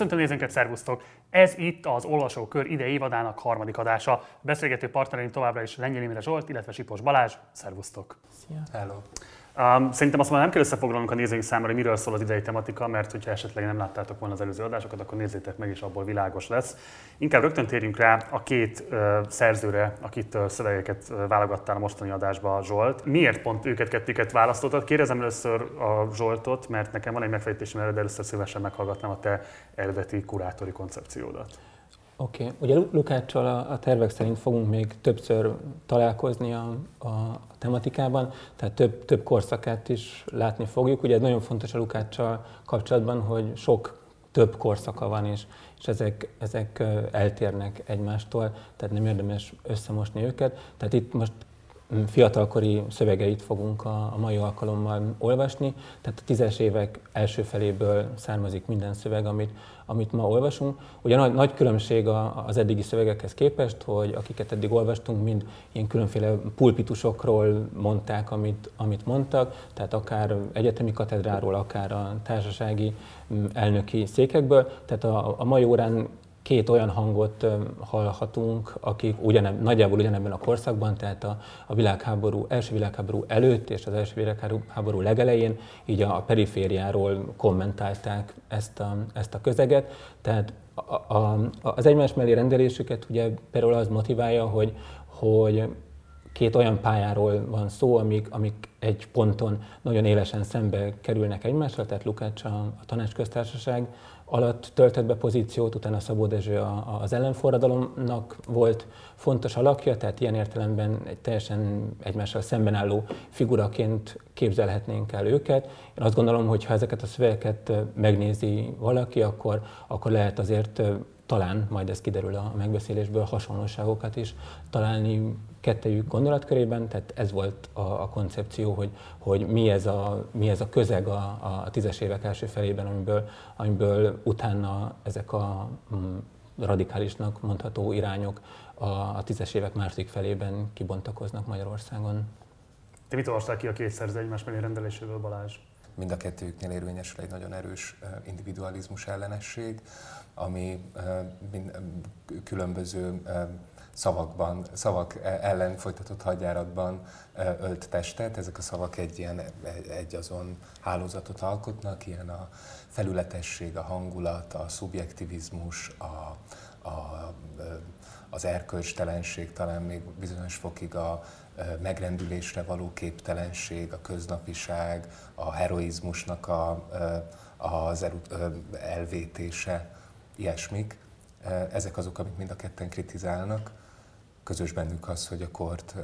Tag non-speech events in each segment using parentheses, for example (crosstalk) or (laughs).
Köszöntöm nézőnket, szervusztok! Ez itt az Olvasókör ide évadának harmadik adása. Beszélgető partnereink továbbra is Lengyel Imre Zsolt, illetve Sipos Balázs. Szervusztok! Szia! Hello! Um, szerintem azt már nem kell összefoglalnunk a nézőink számára, hogy miről szól az idei tematika, mert hogyha esetleg nem láttátok volna az előző adásokat, akkor nézzétek meg, és abból világos lesz. Inkább rögtön térjünk rá a két uh, szerzőre, akit uh, szövegeket uh, válogattál a mostani adásba, Zsolt. Miért pont őket kettőket választottad? Kérdezem először a Zsoltot, mert nekem van egy megfejtésem erre, de először szívesen meghallgatnám a te eredeti kurátori koncepciódat. Oké, okay. ugye Lukáccsal a, a tervek szerint fogunk még többször találkozni a, a tematikában, tehát több, több korszakát is látni fogjuk. Ugye nagyon fontos a Lukáccsal kapcsolatban, hogy sok több korszaka van, és, és ezek, ezek eltérnek egymástól, tehát nem érdemes összemosni őket. Tehát itt most fiatalkori szövegeit fogunk a, a mai alkalommal olvasni, tehát a tízes évek első feléből származik minden szöveg, amit, amit ma olvasunk. Ugye nagy, nagy különbség az eddigi szövegekhez képest, hogy akiket eddig olvastunk, mind ilyen különféle pulpitusokról mondták, amit, amit mondtak, tehát akár egyetemi katedráról, akár a társasági elnöki székekből. Tehát a, a mai órán két olyan hangot hallhatunk, akik ugyaneb, nagyjából ugyanebben a korszakban, tehát a, a világháború, első világháború előtt és az első világháború legelején így a, a perifériáról kommentálták ezt a, ezt a közeget. Tehát a, a, az egymás mellé rendelésüket ugye például az motiválja, hogy, hogy két olyan pályáról van szó, amik, amik egy ponton nagyon élesen szembe kerülnek egymással, tehát Lukács a, a tanácsköztársaság alatt töltött be pozíciót, utána Szabó Dezső az ellenforradalomnak volt fontos alakja, tehát ilyen értelemben egy teljesen egymással szemben álló figuraként képzelhetnénk el őket. Én azt gondolom, hogy ha ezeket a szövegeket megnézi valaki, akkor, akkor lehet azért talán, majd ez kiderül a megbeszélésből, hasonlóságokat is találni kettejük gondolatkörében, tehát ez volt a, a koncepció, hogy, hogy mi, ez a, mi ez a közeg a, a tízes évek első felében, amiből, amiből utána ezek a mm, radikálisnak mondható irányok a, a tízes évek második felében kibontakoznak Magyarországon. Te mit olvastál ki a két szerző egymás mellé rendeléséről, Balázs? Mind a kettőjüknél érvényesül egy nagyon erős individualizmus ellenesség, ami különböző szavakban, szavak ellen folytatott hadjáratban ölt testet. Ezek a szavak egy ilyen egy azon hálózatot alkotnak, ilyen a felületesség, a hangulat, a szubjektivizmus, a, a, az erkölcstelenség, talán még bizonyos fokig a megrendülésre való képtelenség, a köznapiság, a heroizmusnak a, az elvétése, ilyesmik. Ezek azok, amik mind a ketten kritizálnak közös bennük az, hogy a kort,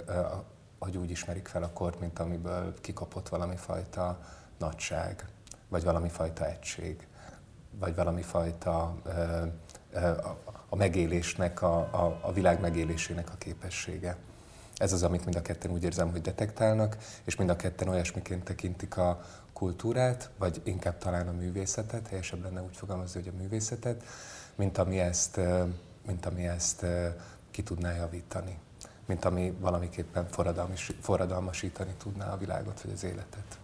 hogy úgy ismerik fel a kort, mint amiből kikapott valami fajta nagyság, vagy valami fajta egység, vagy valami fajta a megélésnek, a, a, a világ megélésének a képessége. Ez az, amit mind a ketten úgy érzem, hogy detektálnak, és mind a ketten olyasmiként tekintik a kultúrát, vagy inkább talán a művészetet, helyesebb lenne úgy fogalmazni, hogy a művészetet, mint ami ezt, mint ami ezt ki tudná javítani, mint ami valamiképpen forradalmasítani tudná a világot vagy az életet.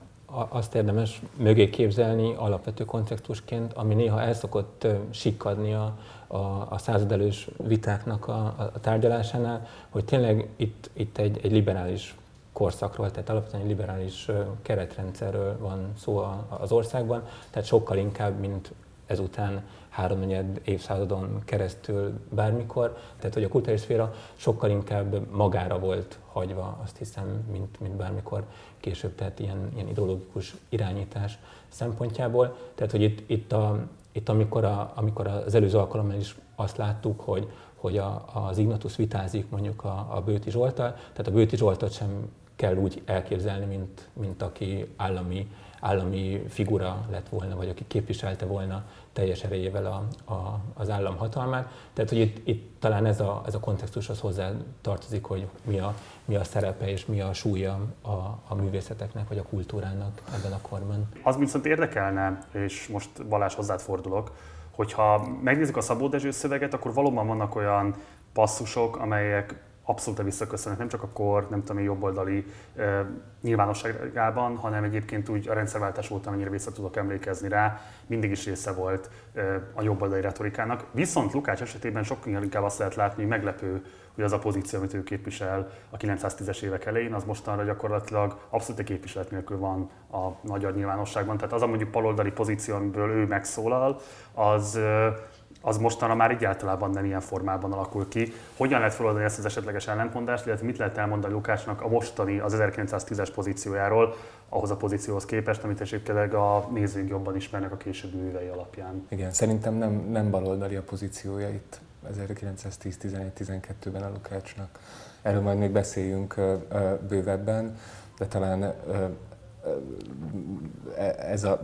Azt érdemes mögé képzelni alapvető kontextusként, ami néha el szokott sikkadni a, a, a századelős vitáknak a, a tárgyalásánál, hogy tényleg itt, itt egy, egy liberális korszakról, tehát alapvetően liberális keretrendszerről van szó az országban, tehát sokkal inkább, mint ezután háromnegyed évszázadon keresztül bármikor. Tehát, hogy a kulturális szféra sokkal inkább magára volt hagyva, azt hiszem, mint, mint bármikor később, tehát ilyen, ilyen ideológikus irányítás szempontjából. Tehát, hogy itt, itt, a, itt amikor, a, amikor az előző alkalommal is azt láttuk, hogy, hogy a, az Ignatus vitázik mondjuk a, a Bőti Zsoltal, tehát a Bőti Zsoltot sem kell úgy elképzelni, mint, mint aki állami állami figura lett volna, vagy aki képviselte volna teljes erejével a, a, az állam hatalmát. Tehát, hogy itt, itt talán ez a, ez a kontextushoz hozzá tartozik, hogy mi a, mi a szerepe és mi a súlya a, a művészeteknek, vagy a kultúrának ebben a korban. Az viszont érdekelne, és most Balázs hozzád fordulok, hogyha megnézzük a Szabó Dezső szöveget, akkor valóban vannak olyan passzusok, amelyek abszolút visszaköszönnek, nem csak a kor, nem tudom, jobboldali e, nyilvánosságában, hanem egyébként úgy a rendszerváltás óta, amennyire vissza tudok emlékezni rá, mindig is része volt e, a jobboldali retorikának. Viszont Lukács esetében sokkal inkább azt lehet látni, hogy meglepő, hogy az a pozíció, amit ő képvisel a 910-es évek elején, az mostanra gyakorlatilag abszolút képviselet nélkül van a magyar nyilvánosságban. Tehát az a mondjuk paloldali pozíció, amiből ő megszólal, az az mostanra már egyáltalán nem ilyen formában alakul ki. Hogyan lehet feloldani ezt az esetleges ellentmondást, illetve mit lehet elmondani Lukácsnak a mostani, az 1910-es pozíciójáról, ahhoz a pozícióhoz képest, amit esetleg a nézőink jobban ismernek a későbbi művei alapján? Igen, szerintem nem, nem baloldali a pozíciója itt 1910-11-12-ben a Lukácsnak. Erről majd még beszéljünk bővebben, de talán ez a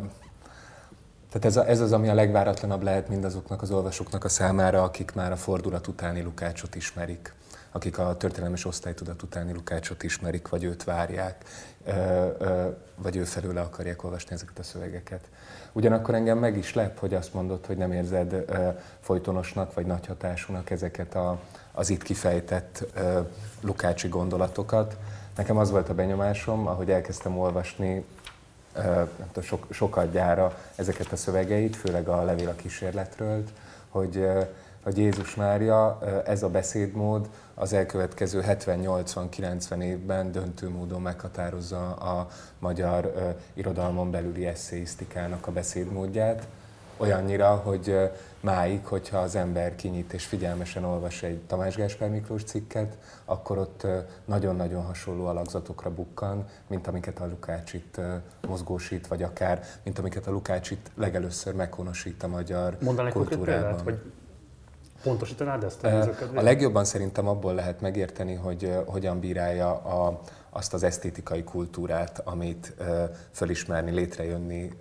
tehát ez, a, ez az, ami a legváratlanabb lehet mindazoknak az olvasóknak a számára, akik már a fordulat utáni Lukácsot ismerik, akik a történelmes osztálytudat utáni Lukácsot ismerik, vagy őt várják, vagy ő felőle akarják olvasni ezeket a szövegeket. Ugyanakkor engem meg is lep, hogy azt mondod, hogy nem érzed folytonosnak vagy nagy hatásúnak ezeket a, az itt kifejtett Lukácsi gondolatokat. Nekem az volt a benyomásom, ahogy elkezdtem olvasni sok, sokat gyára ezeket a szövegeit, főleg a levél a kísérletről, hogy, hogy Jézus Mária ez a beszédmód az elkövetkező 70-80-90 évben döntő módon meghatározza a magyar irodalmon belüli eszéisztikának a beszédmódját olyannyira, hogy máig, hogyha az ember kinyit és figyelmesen olvas egy Tamás Gáspár Miklós cikket, akkor ott nagyon-nagyon hasonló alakzatokra bukkan, mint amiket a Lukács itt mozgósít, vagy akár, mint amiket a Lukács itt legelőször meghonosít a magyar Mondanak kultúrában. Példát, hogy pontosítanád ezt? A, a legjobban szerintem abból lehet megérteni, hogy hogyan bírálja a, azt az esztétikai kultúrát, amit fölismerni, létrejönni,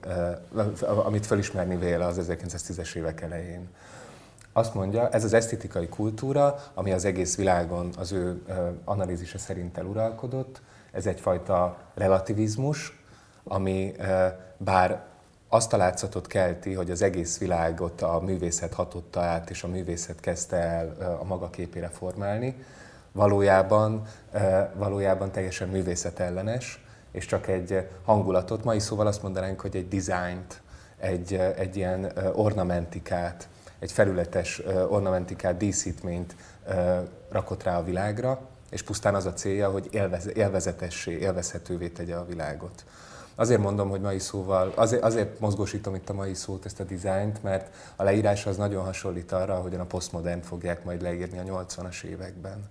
amit fölismerni véle az 1910-es évek elején. Azt mondja, ez az esztétikai kultúra, ami az egész világon az ő analízise szerint eluralkodott, ez egyfajta relativizmus, ami bár azt a látszatot kelti, hogy az egész világot a művészet hatotta át, és a művészet kezdte el a maga képére formálni, valójában, valójában teljesen művészetellenes, és csak egy hangulatot, mai szóval azt mondanánk, hogy egy dizájnt, egy, egy ilyen ornamentikát, egy felületes ornamentikát, díszítményt rakott rá a világra, és pusztán az a célja, hogy élvez, élvezetessé, élvezhetővé tegye a világot. Azért mondom, hogy mai szóval, azért, azért mozgósítom itt a mai szót, ezt a dizájnt, mert a leírás az nagyon hasonlít arra, ahogyan a posztmodern fogják majd leírni a 80-as években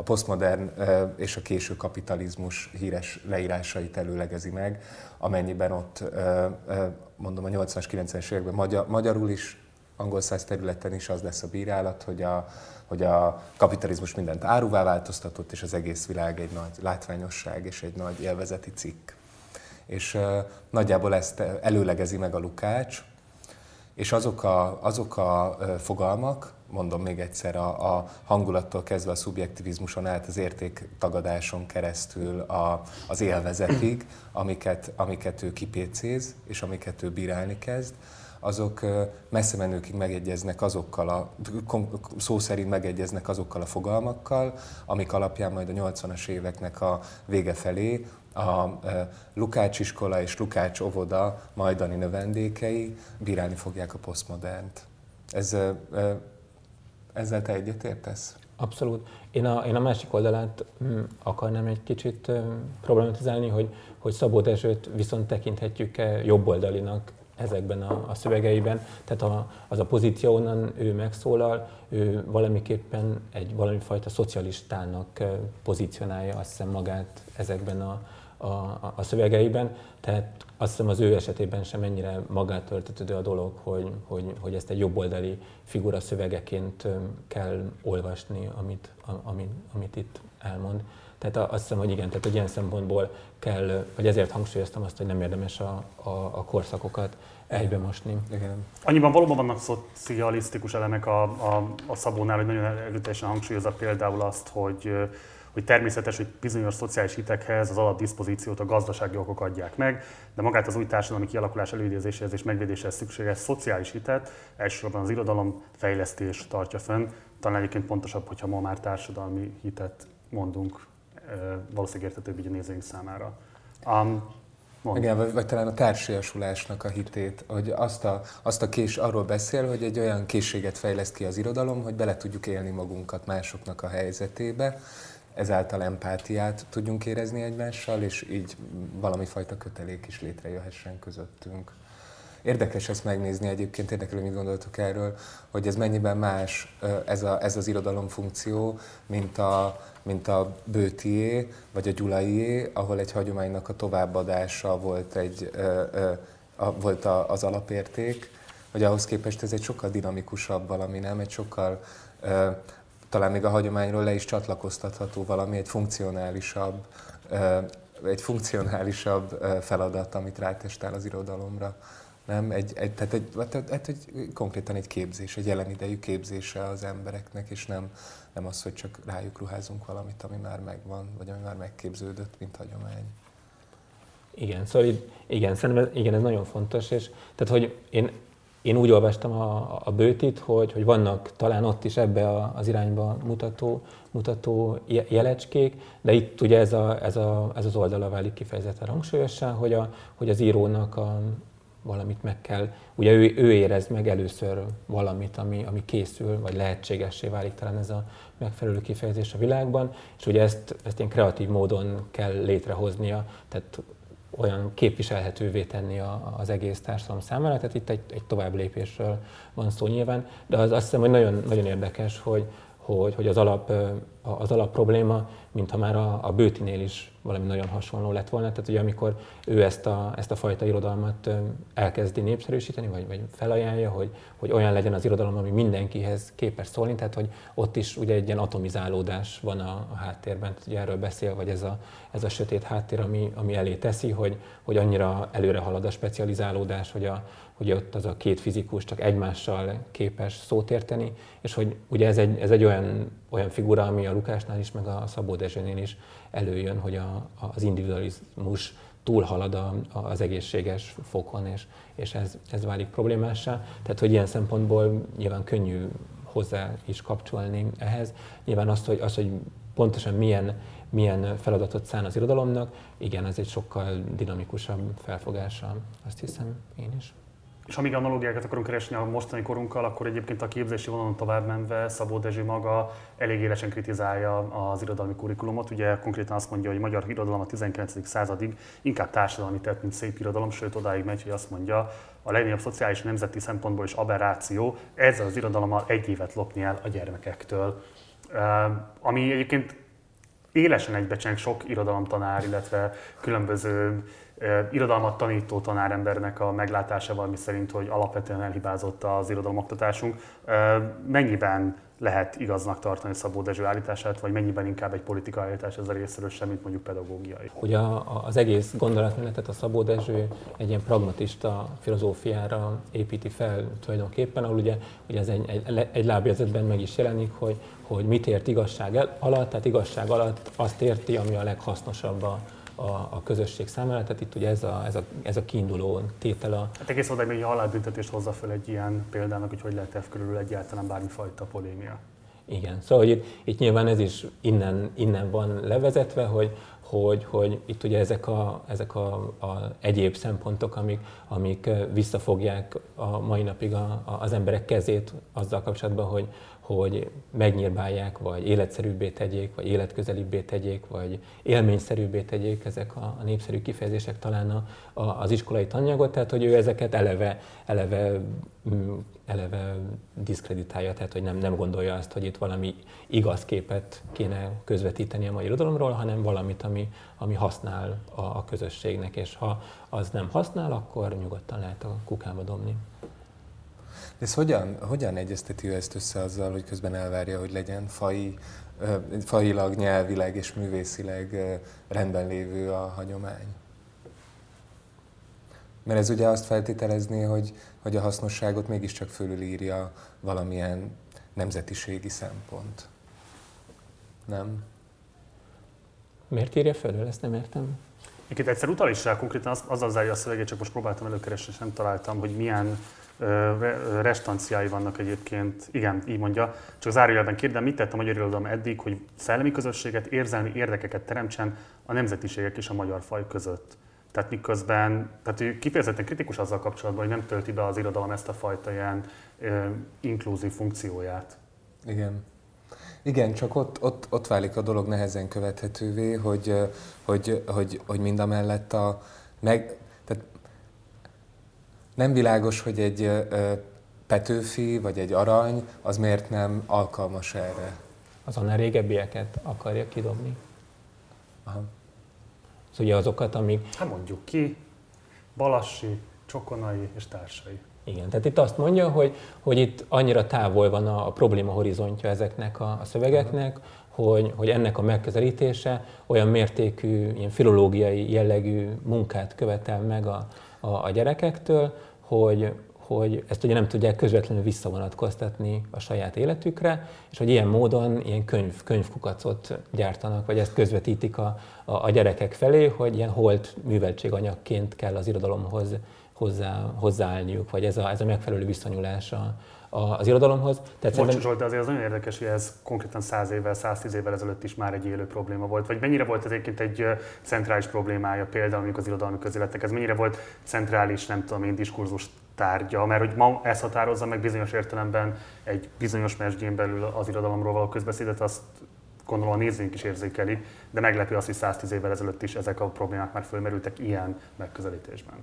a posztmodern és a késő kapitalizmus híres leírásait előlegezi meg, amennyiben ott, mondom, a 80-as, 90-es években magyar, magyarul is, angol száz területen is az lesz a bírálat, hogy a, hogy a kapitalizmus mindent áruvá változtatott, és az egész világ egy nagy látványosság és egy nagy élvezeti cikk. És nagyjából ezt előlegezi meg a Lukács, és azok a, azok a fogalmak, mondom még egyszer, a, a hangulattól kezdve a szubjektivizmuson át az értéktagadáson keresztül a, az élvezetig, amiket, amiket ő kipécéz, és amiket ő bírálni kezd, azok messze menőkig megegyeznek azokkal a, szó szerint megegyeznek azokkal a fogalmakkal, amik alapján majd a 80-as éveknek a vége felé a Lukács iskola és Lukács óvoda majdani növendékei bírálni fogják a posztmodernt. Ez ezzel te egyetértesz? Abszolút. Én a, én a másik oldalát hm, akarnám egy kicsit hm, problematizálni, hogy, hogy Szabó Dezsőt viszont tekinthetjük-e jobboldalinak ezekben a, a szövegeiben. Tehát a, az a pozíció, onnan ő megszólal, ő valamiképpen egy valami fajta szocialistának pozícionálja azt hiszem magát ezekben a, a, a szövegeiben, tehát azt hiszem az ő esetében sem ennyire magát öltetődő a dolog, hogy, hogy, hogy ezt egy jobboldali figura szövegeként kell olvasni, amit, amit, amit itt elmond. Tehát azt hiszem, hogy igen, tehát egy ilyen szempontból kell, vagy ezért hangsúlyoztam azt, hogy nem érdemes a, a, a korszakokat egybe mosni. Igen. Annyiban valóban vannak szocialisztikus elemek a, a, a Szabónál, hogy nagyon erőteljesen hangsúlyozza például azt, hogy hogy természetes, hogy bizonyos szociális hitekhez az alapdiszpozíciót a gazdasági okok adják meg, de magát az új társadalmi kialakulás előidézéséhez és megvédéséhez szükséges szociális hitet elsősorban az irodalom fejlesztés tartja fönn, talán egyébként pontosabb, hogyha ma már társadalmi hitet mondunk, valószínűleg értetőbb így a nézőink számára. Um, Igen, vagy, vagy talán a társiasulásnak a hitét, hogy azt a, azt a kés, arról beszél, hogy egy olyan készséget fejleszt ki az irodalom, hogy bele tudjuk élni magunkat másoknak a helyzetébe, ezáltal empátiát tudjunk érezni egymással, és így valami fajta kötelék is létrejöhessen közöttünk. Érdekes ezt megnézni egyébként, érdekel, mit gondoltok erről, hogy ez mennyiben más ez, a, ez az irodalom funkció, mint a, mint a bőtié, vagy a gyulaié, ahol egy hagyománynak a továbbadása volt, egy, ö, a, volt a, az alapérték, hogy ahhoz képest ez egy sokkal dinamikusabb valami, nem? Egy sokkal ö, talán még a hagyományról le is csatlakoztatható valami, egy funkcionálisabb, egy funkcionálisabb feladat, amit rátestál az irodalomra. Nem? Egy, egy, tehát egy, egy, egy, konkrétan egy képzés, egy jelen idejű képzése az embereknek, és nem, nem az, hogy csak rájuk ruházunk valamit, ami már megvan, vagy ami már megképződött, mint hagyomány. Igen, szóval igen, szerintem igen, ez nagyon fontos, és tehát, hogy én én úgy olvastam a, a bőtit, hogy, hogy vannak talán ott is ebbe az irányba mutató, mutató jelecskék, de itt ugye ez, a, ez, a, ez az oldala válik kifejezetten hangsúlyosan, hogy, a, hogy az írónak a, valamit meg kell, ugye ő, ő érez meg először valamit, ami, ami készül, vagy lehetségessé válik talán ez a megfelelő kifejezés a világban, és ugye ezt, ezt ilyen kreatív módon kell létrehoznia, tehát olyan képviselhetővé tenni a, az egész társadalom számára, tehát itt egy, egy tovább lépésről van szó nyilván, de az azt hiszem, hogy nagyon, nagyon érdekes, hogy, hogy, hogy az, alap, az alap probléma, mintha már a, a Bőtinél is valami nagyon hasonló lett volna. Tehát ugye amikor ő ezt a, ezt a fajta irodalmat elkezdi népszerűsíteni, vagy, vagy felajánlja, hogy, hogy olyan legyen az irodalom, ami mindenkihez képes szólni, tehát hogy ott is ugye egy ilyen atomizálódás van a, a háttérben, tehát ugye erről beszél, vagy ez a, ez a sötét háttér, ami, ami elé teszi, hogy, hogy annyira előre halad a specializálódás, hogy a, hogy ott az a két fizikus csak egymással képes szót érteni, és hogy ugye ez egy, ez egy olyan, olyan figura, ami a Lukásnál is, meg a Szabó Dezsőnél is előjön, hogy a, az individualizmus túlhalad a, az egészséges fokon, és, és ez, ez válik problémássá. Tehát, hogy ilyen szempontból nyilván könnyű hozzá is kapcsolni ehhez. Nyilván azt, hogy, az, hogy pontosan milyen, milyen feladatot szán az irodalomnak, igen, ez egy sokkal dinamikusabb felfogása, azt hiszem én is. És amíg analógiákat akarunk keresni a mostani korunkkal, akkor egyébként a képzési vonalon tovább menve Szabó Dezső maga elég élesen kritizálja az irodalmi kurikulumot. Ugye konkrétan azt mondja, hogy magyar irodalom a 19. századig inkább társadalmi tett, mint szép irodalom, sőt odáig megy, hogy azt mondja, a legnagyobb szociális nemzeti szempontból is aberráció, ezzel az irodalommal egy évet lopni el a gyermekektől. Ami egyébként élesen egybecseng sok irodalomtanár, illetve különböző irodalmat tanító tanárembernek a meglátásával, mi szerint, hogy alapvetően elhibázott az irodalomoktatásunk. Mennyiben lehet igaznak tartani Szabó Dezső állítását, vagy mennyiben inkább egy politikai állítás ez a részéről sem, mint mondjuk pedagógiai? Ugye az egész gondolatmenetet a Szabó Dezső egy ilyen pragmatista filozófiára építi fel tulajdonképpen, ahol ugye, ugye ez egy, egy, egy lábjegyzetben meg is jelenik, hogy, hogy mit ért igazság alatt, tehát igazság alatt azt érti, ami a leghasznosabb a, a, a közösség számára, tehát itt ugye ez a, ez a, ez a kiinduló tétel a... Hát egész odáig még a halálbüntetést hozza fel egy ilyen példának, hogy hogy lehet körül egyáltalán bármifajta polémia. Igen, szóval hogy itt, itt nyilván ez is innen, innen van levezetve, hogy, hogy, hogy itt ugye ezek a, ezek a, a egyéb szempontok, amik, amik visszafogják a mai napig a, a, az emberek kezét azzal kapcsolatban, hogy, hogy megnyírbálják, vagy életszerűbbé tegyék, vagy életközelibbé tegyék, vagy élményszerűbbé tegyék ezek a, a népszerű kifejezések talán a, a, az iskolai tananyagot, tehát hogy ő ezeket eleve, eleve, mm, eleve diszkreditálja, tehát hogy nem, nem gondolja azt, hogy itt valami igaz képet kéne közvetíteni a mai irodalomról, hanem valamit, ami, ami használ a, a közösségnek, és ha az nem használ, akkor nyugodtan lehet a kukába dobni. De ez hogyan, hogyan egyezteti ő ezt össze azzal, hogy közben elvárja, hogy legyen fai, fajilag, nyelvileg és művészileg rendben lévő a hagyomány? Mert ez ugye azt feltételezni, hogy, hogy a hasznosságot mégiscsak fölülírja valamilyen nemzetiségi szempont. Nem? Miért írja fölül? Ezt nem értem. Egyébként egyszer utal is rá konkrétan az, azzal zárja a szöveget, csak most próbáltam előkeresni, és nem találtam, hogy milyen restanciái vannak egyébként, igen, így mondja. Csak zárójelben kérdem, mit tett a magyar irodalom eddig, hogy szellemi közösséget, érzelmi érdekeket teremtsen a nemzetiségek és a magyar faj között? Tehát miközben, tehát ő kifejezetten kritikus azzal kapcsolatban, hogy nem tölti be az irodalom ezt a fajta ilyen ö, inkluzív funkcióját. Igen. Igen, csak ott, ott, ott válik a dolog nehezen követhetővé, hogy, hogy, hogy, hogy mind a meg, nem világos, hogy egy Petőfi vagy egy arany, az miért nem alkalmas erre. Az annál régebbieket akarja kidobni. Aha. Az ugye azokat, amik... Hát mondjuk ki, Balassi, Csokonai és társai. Igen, tehát itt azt mondja, hogy, hogy itt annyira távol van a, a probléma horizontja ezeknek a, a szövegeknek, hogy, hogy ennek a megközelítése olyan mértékű, ilyen filológiai jellegű munkát követel meg a, a, a gyerekektől, hogy, hogy ezt ugye nem tudják közvetlenül visszavonatkoztatni a saját életükre, és hogy ilyen módon ilyen könyv, könyvkukacot gyártanak, vagy ezt közvetítik a, a, a gyerekek felé, hogy ilyen holt műveltséganyagként kell az irodalomhoz hozzá, hozzáállniuk, vagy ez a, ez a megfelelő viszonyulás a, az irodalomhoz. Tehát Bocs, Zsolt, de azért az nagyon érdekes, hogy ez konkrétan 100 évvel, 110 évvel ezelőtt is már egy élő probléma volt. Vagy mennyire volt ez egyébként egy centrális problémája például mondjuk az irodalmi közéletek? Ez mennyire volt centrális, nem tudom én, diskurzus tárgya, mert hogy ma ez határozza meg bizonyos értelemben egy bizonyos mesdjén belül az irodalomról való közbeszédet, azt gondolom a nézőink is érzékeli, de meglepő az, hogy 110 évvel ezelőtt is ezek a problémák már fölmerültek ilyen megközelítésben.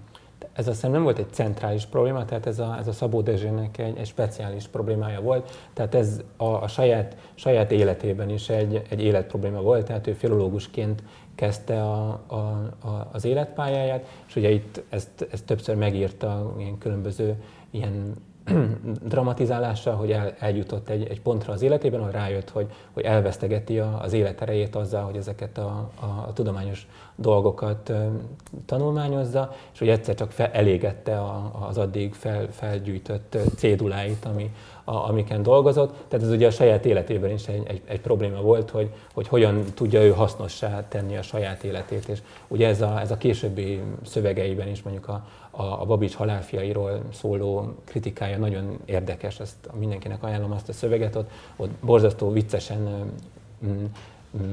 Ez azt hiszem nem volt egy centrális probléma, tehát ez a, ez a Szabó Dezsének egy, egy speciális problémája volt, tehát ez a, a saját, saját életében is egy, egy életprobléma volt, tehát ő filológusként kezdte a, a, a, az életpályáját, és ugye itt ezt, ezt többször megírta ilyen különböző ilyen (clears throat) dramatizálással, hogy el, eljutott egy, egy pontra az életében, ahol rájött, hogy, hogy elvesztegeti a, az életerejét azzal, hogy ezeket a, a, a tudományos dolgokat tanulmányozza, és hogy egyszer csak fel, elégette a, az addig fel, felgyűjtött céduláit, ami, a, amiken dolgozott. Tehát ez ugye a saját életében is egy, egy, egy probléma volt, hogy, hogy hogyan tudja ő hasznossá tenni a saját életét. És ugye ez a, ez a későbbi szövegeiben is mondjuk a, a, a Babics halálfiairól szóló kritikája nagyon érdekes, ezt mindenkinek ajánlom azt a szöveget, ott, ott borzasztó viccesen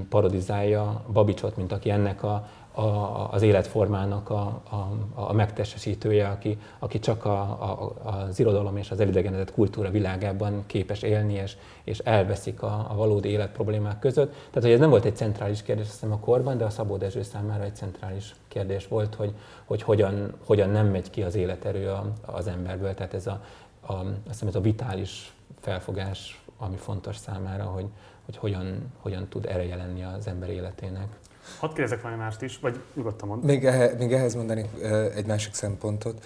parodizálja Babicsot, mint aki ennek a, a, az életformának a, a, a megtestesítője, aki, aki csak a, a, az irodalom és az elidegenedett kultúra világában képes élni, és, és elveszik a, a valódi életproblémák között. Tehát, hogy ez nem volt egy centrális kérdés, azt hiszem a korban, de a Szabó Dezső számára egy centrális kérdés volt, hogy, hogy hogyan, hogyan nem megy ki az életerő a, az emberből. Tehát ez a, a, azt hiszem, ez a vitális felfogás, ami fontos számára, hogy, hogy hogyan, hogyan tud ereje lenni az ember életének. Hadd kérdezek valami mást is, vagy nyugodtan mond. Még, ehe, még ehhez mondani egy másik szempontot,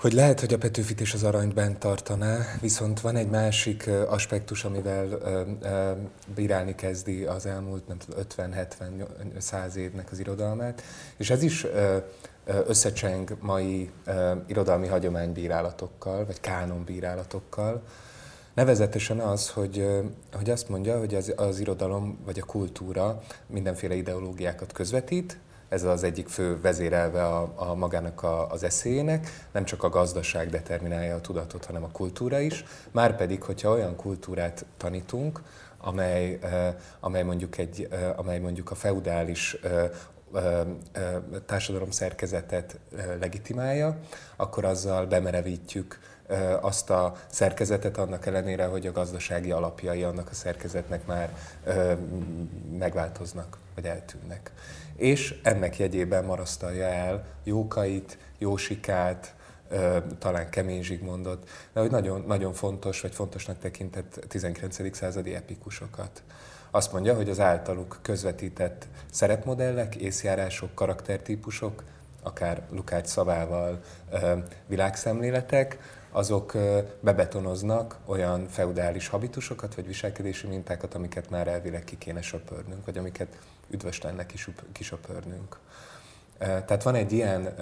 hogy lehet, hogy a Petőfit és az aranyt bent tartaná, viszont van egy másik aspektus, amivel bírálni kezdi az elmúlt 50-70-100 évnek az irodalmát, és ez is összecseng mai irodalmi hagyománybírálatokkal, vagy kánonbírálatokkal, Nevezetesen az, hogy, hogy azt mondja, hogy az, az irodalom vagy a kultúra mindenféle ideológiákat közvetít, ez az egyik fő vezérelve a, a magának a, az eszéjének, nem csak a gazdaság determinálja a tudatot, hanem a kultúra is. Márpedig, hogyha olyan kultúrát tanítunk, amely, amely, mondjuk, egy, amely mondjuk a feudális társadalom szerkezetet legitimálja, akkor azzal bemerevítjük azt a szerkezetet, annak ellenére, hogy a gazdasági alapjai annak a szerkezetnek már megváltoznak, vagy eltűnnek. És ennek jegyében marasztalja el jókait, jósikát, talán kemény Zsigmondot, de hogy nagyon, nagyon fontos, vagy fontosnak tekintett 19. századi epikusokat. Azt mondja, hogy az általuk közvetített szerepmodellek, észjárások, karaktertípusok, akár Lukács szavával világszemléletek, azok bebetonoznak olyan feudális habitusokat vagy viselkedési mintákat, amiket már elvileg ki kéne söpörnünk, vagy amiket üdvöslennek is kisöpörnünk. Tehát van egy ilyen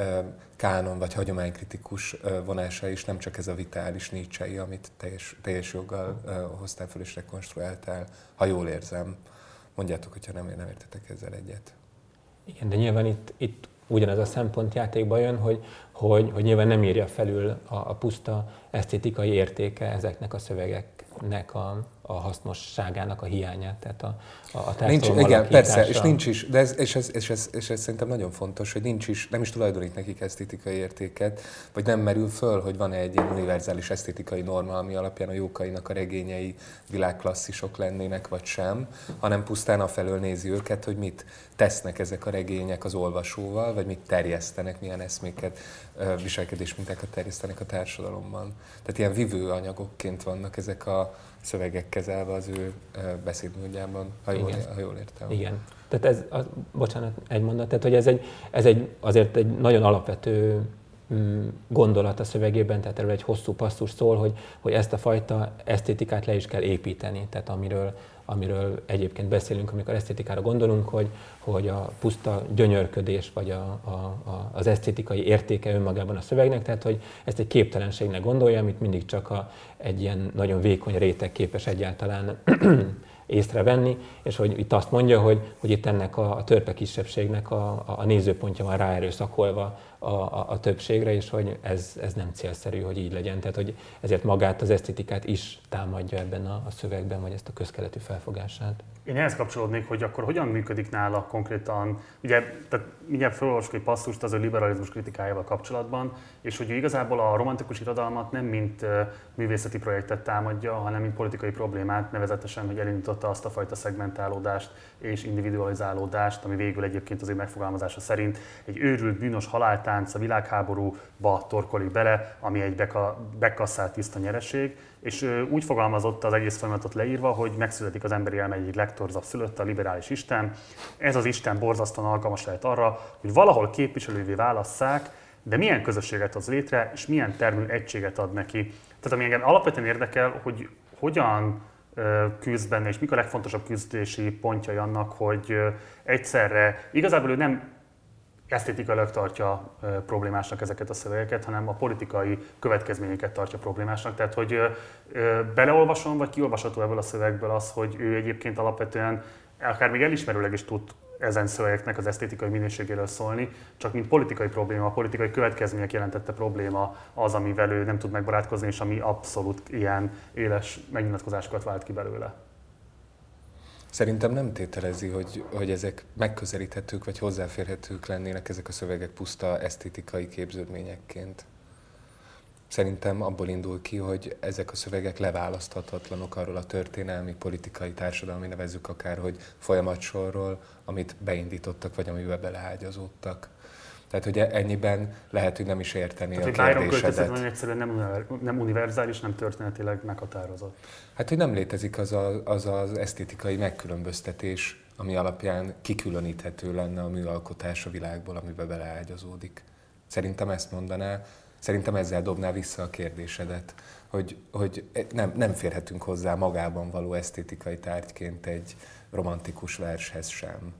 kánon vagy hagyománykritikus vonása is, nem csak ez a vitális nícsei, amit teljes, teljes joggal hoztál fel és rekonstruáltál, ha jól érzem. Mondjátok, hogyha nem, nem értetek ezzel egyet. Igen, de nyilván itt, itt ugyanez a szempont játékba jön, hogy, hogy, hogy nyilván nem írja felül a, a puszta esztétikai értéke ezeknek a szövegeknek a, a hasznosságának a hiányát, tehát a, a, a nincs, Igen, persze, és nincs is, de ez, és, ez, és, ez, és ez szerintem nagyon fontos, hogy nincs is, nem is tulajdonít nekik esztétikai értéket, vagy nem merül föl, hogy van-e egy ilyen univerzális esztétikai norma, ami alapján a jókainak a regényei világklasszisok lennének, vagy sem, hanem pusztán afelől nézi őket, hogy mit tesznek ezek a regények az olvasóval, vagy mit terjesztenek, milyen eszméket, viselkedésmintákat terjesztenek a társadalomban. Tehát ilyen vivő anyagokként vannak ezek a szövegek kezelve az ő beszédmódjában, ha jól, ha jól értem. Igen. Tehát ez, az, bocsánat, egy mondat, tehát hogy ez, egy, ez egy, azért egy nagyon alapvető mm, gondolat a szövegében, tehát erről egy hosszú passzus szól, hogy, hogy ezt a fajta esztétikát le is kell építeni, tehát amiről, amiről egyébként beszélünk, amikor esztétikára gondolunk, hogy, hogy a puszta gyönyörködés, vagy a, a, a, az esztétikai értéke önmagában a szövegnek, tehát hogy ezt egy képtelenségnek gondolja, amit mindig csak a, egy ilyen nagyon vékony réteg képes egyáltalán (clears throat) észrevenni, és hogy itt azt mondja, hogy, hogy itt ennek a, a törpe kisebbségnek a, a, a nézőpontja van ráerőszakolva a, a, a többségre, és hogy ez, ez nem célszerű, hogy így legyen. Tehát, hogy ezért magát az esztétikát is támadja ebben a, a szövegben, vagy ezt a közkeletű felfogását. Én ehhez kapcsolódnék, hogy akkor hogyan működik nála konkrétan, ugye, tehát mindjárt felolvasok egy passzust az a liberalizmus kritikájával kapcsolatban, és hogy igazából a romantikus irodalmat nem mint művészeti projektet támadja, hanem mint politikai problémát, nevezetesen, hogy elindította azt a fajta szegmentálódást és individualizálódást, ami végül egyébként az ő megfogalmazása szerint egy őrült, bűnös haláltánc a világháborúba torkolik bele, ami egy beka, bekasszált tiszta nyereség, és úgy fogalmazott az egész folyamatot leírva, hogy megszületik az emberi elme egyik legtorzabb szülött, a liberális Isten. Ez az Isten borzasztóan alkalmas lehet arra, hogy valahol képviselővé válasszák, de milyen közösséget hoz létre, és milyen termű egységet ad neki. Tehát ami engem alapvetően érdekel, hogy hogyan küzd benne, és mik a legfontosabb küzdési pontjai annak, hogy egyszerre igazából ő nem esztétikailag tartja problémásnak ezeket a szövegeket, hanem a politikai következményeket tartja problémásnak. Tehát, hogy beleolvasom, vagy kiolvasható ebből a szövegből az, hogy ő egyébként alapvetően akár még elismerőleg is tud ezen szövegeknek az esztétikai minőségéről szólni, csak mint politikai probléma, a politikai következmények jelentette probléma az, amivel ő nem tud megbarátkozni, és ami abszolút ilyen éles megnyilatkozásokat vált ki belőle. Szerintem nem tételezi, hogy, hogy ezek megközelíthetők vagy hozzáférhetők lennének ezek a szövegek puszta esztétikai képződményekként. Szerintem abból indul ki, hogy ezek a szövegek leválaszthatatlanok arról a történelmi, politikai, társadalmi nevezzük akár, hogy folyamatsorról, amit beindítottak, vagy amivel beleágyazódtak. Tehát, hogy ennyiben lehet, hogy nem is érteni Tehát, a kérdésedet. Tehát, egyszerűen nem, nem univerzális, nem történetileg meghatározott. Hát, hogy nem létezik az, a, az az esztétikai megkülönböztetés, ami alapján kikülöníthető lenne a műalkotás a világból, amiben beleágyazódik. Szerintem ezt mondaná, szerintem ezzel dobná vissza a kérdésedet, hogy, hogy nem, nem férhetünk hozzá magában való esztétikai tárgyként egy romantikus vershez sem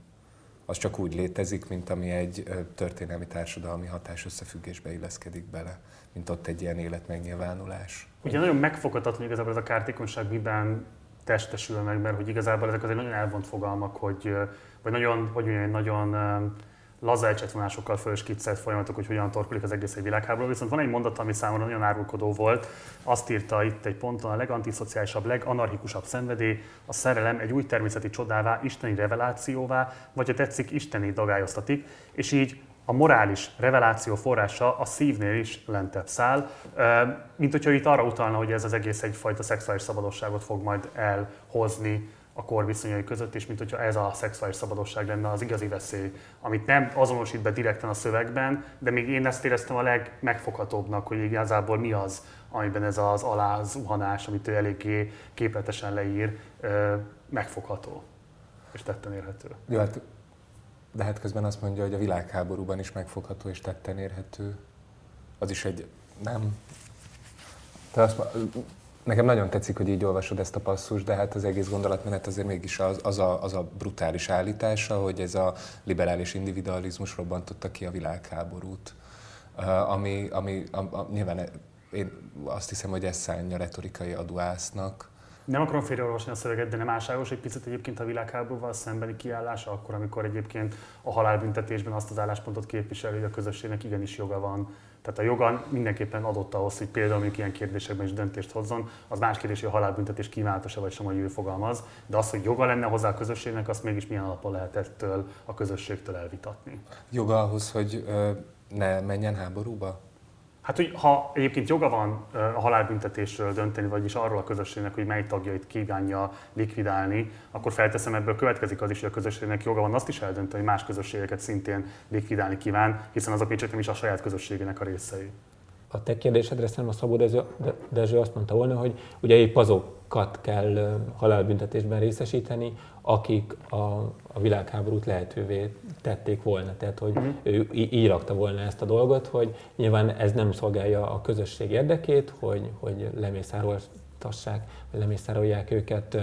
az csak úgy létezik, mint ami egy történelmi társadalmi hatás összefüggésbe illeszkedik bele, mint ott egy ilyen életmegnyilvánulás. Ugye nagyon megfoghatatlan igazából ez a kártékonyság miben testesül meg, mert hogy igazából ezek azért nagyon elvont fogalmak, hogy, vagy nagyon, hogy mondjam, nagyon laza ecsetvonásokkal fölskiccelt folyamatok, hogy hogyan torkolik az egész egy világháború. Viszont van egy mondat, ami számomra nagyon árulkodó volt. Azt írta itt egy ponton, a legantiszociálisabb, leganarchikusabb szenvedély, a szerelem egy új természeti csodává, isteni revelációvá, vagy ha tetszik, isteni dagályoztatik, és így a morális reveláció forrása a szívnél is lentebb száll, mint hogyha itt arra utalna, hogy ez az egész egyfajta szexuális szabadosságot fog majd elhozni a kor viszonyai között, és mint hogyha ez a szexuális szabadosság lenne az igazi veszély, amit nem azonosít be direkten a szövegben, de még én ezt éreztem a legmegfoghatóbbnak, hogy igazából mi az, amiben ez az alázuhanás, amit ő eléggé képletesen leír, megfogható és tetten érhető. Jó, hát, de hát közben azt mondja, hogy a világháborúban is megfogható és tetten érhető. Az is egy, nem, te azt, Nekem nagyon tetszik, hogy így olvasod ezt a passzust, de hát az egész gondolatmenet azért mégis az, az, a, az a brutális állítása, hogy ez a liberális individualizmus robbantotta ki a világháborút. Ami, ami a, a, nyilván én azt hiszem, hogy ez szánja retorikai aduásznak, Nem akarom félreolvasni a szöveget, de nem álságos egy picit egyébként a világháborúval szembeni kiállása, akkor, amikor egyébként a halálbüntetésben azt az álláspontot képviseli, hogy a közösségnek igenis joga van tehát a joga mindenképpen adott ahhoz, hogy például mondjuk ilyen kérdésekben is döntést hozzon. Az más kérdés, hogy a halálbüntetés kívánatos vagy sem, hogy ő fogalmaz, de az, hogy joga lenne hozzá a közösségnek, azt mégis milyen alapon lehet ettől a közösségtől elvitatni. Joga ahhoz, hogy ne menjen háborúba? Hát, hogy ha egyébként joga van a halálbüntetésről dönteni, vagyis arról a közösségnek, hogy mely tagjait kívánja likvidálni, akkor felteszem ebből következik az is, hogy a közösségnek joga van azt is eldönteni, hogy más közösségeket szintén likvidálni kíván, hiszen azok még csak nem is a saját közösségének a részei. A te kérdésedre szerintem a Szabó Dezső azt mondta volna, hogy ugye épp azokat kell halálbüntetésben részesíteni, akik a, a világháborút lehetővé tették volna. Tehát, hogy uh-huh. ő így rakta volna ezt a dolgot, hogy nyilván ez nem szolgálja a közösség érdekét, hogy, hogy lemészároltassák, vagy lemészárolják őket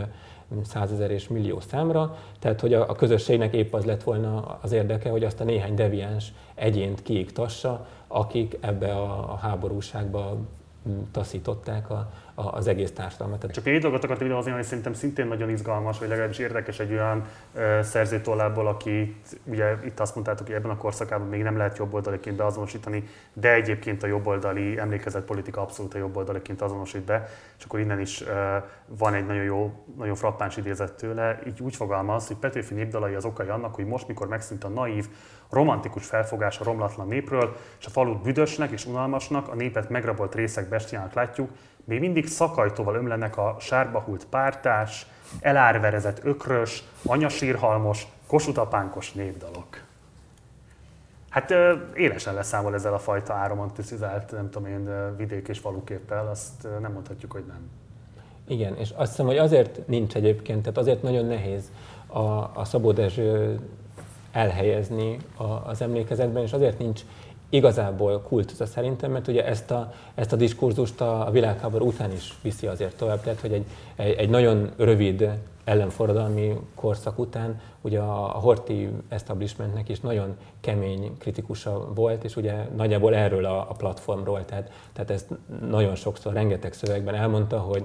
százezer és millió számra, tehát hogy a, a közösségnek épp az lett volna az érdeke, hogy azt a néhány deviáns egyént kiiktassa, akik ebbe a, a háborúságba taszították a, az egész társadalmat. Csak egy dolgot akartam idehozni, hogy szerintem szintén nagyon izgalmas, vagy legalábbis érdekes egy olyan uh, szerzőtollából, aki ugye itt azt mondtátok, hogy ebben a korszakában még nem lehet jobboldaliként beazonosítani, de egyébként a jobboldali emlékezetpolitika abszolút a jobboldaliként azonosít be, és akkor innen is uh, van egy nagyon jó, nagyon frappáns idézet tőle, így úgy fogalmaz, hogy Petőfi népdalai az okai annak, hogy most, mikor megszűnt a naív, romantikus felfogás a romlatlan népről, és a falut büdösnek és unalmasnak, a népet megrabolt részek bestiának látjuk, még mindig szakajtóval ömlenek a sárba hult pártás, elárverezett ökrös, anyasírhalmos, kosutapánkos népdalok. Hát élesen leszámol ezzel a fajta áromantiszizált, nem tudom én, vidék és faluképpel, azt nem mondhatjuk, hogy nem. Igen, és azt hiszem, hogy azért nincs egyébként, tehát azért nagyon nehéz a, a Szabó Dezső elhelyezni a, az emlékezetben, és azért nincs igazából kultusza szerintem, mert ugye ezt a, ezt a diskurzust a, a világháború után is viszi azért tovább, tehát hogy egy, egy, egy nagyon rövid ellenforradalmi korszak után ugye a, a Horti establishmentnek is nagyon kemény kritikusa volt, és ugye nagyjából erről a, a platformról, tehát, tehát ezt nagyon sokszor, rengeteg szövegben elmondta, hogy,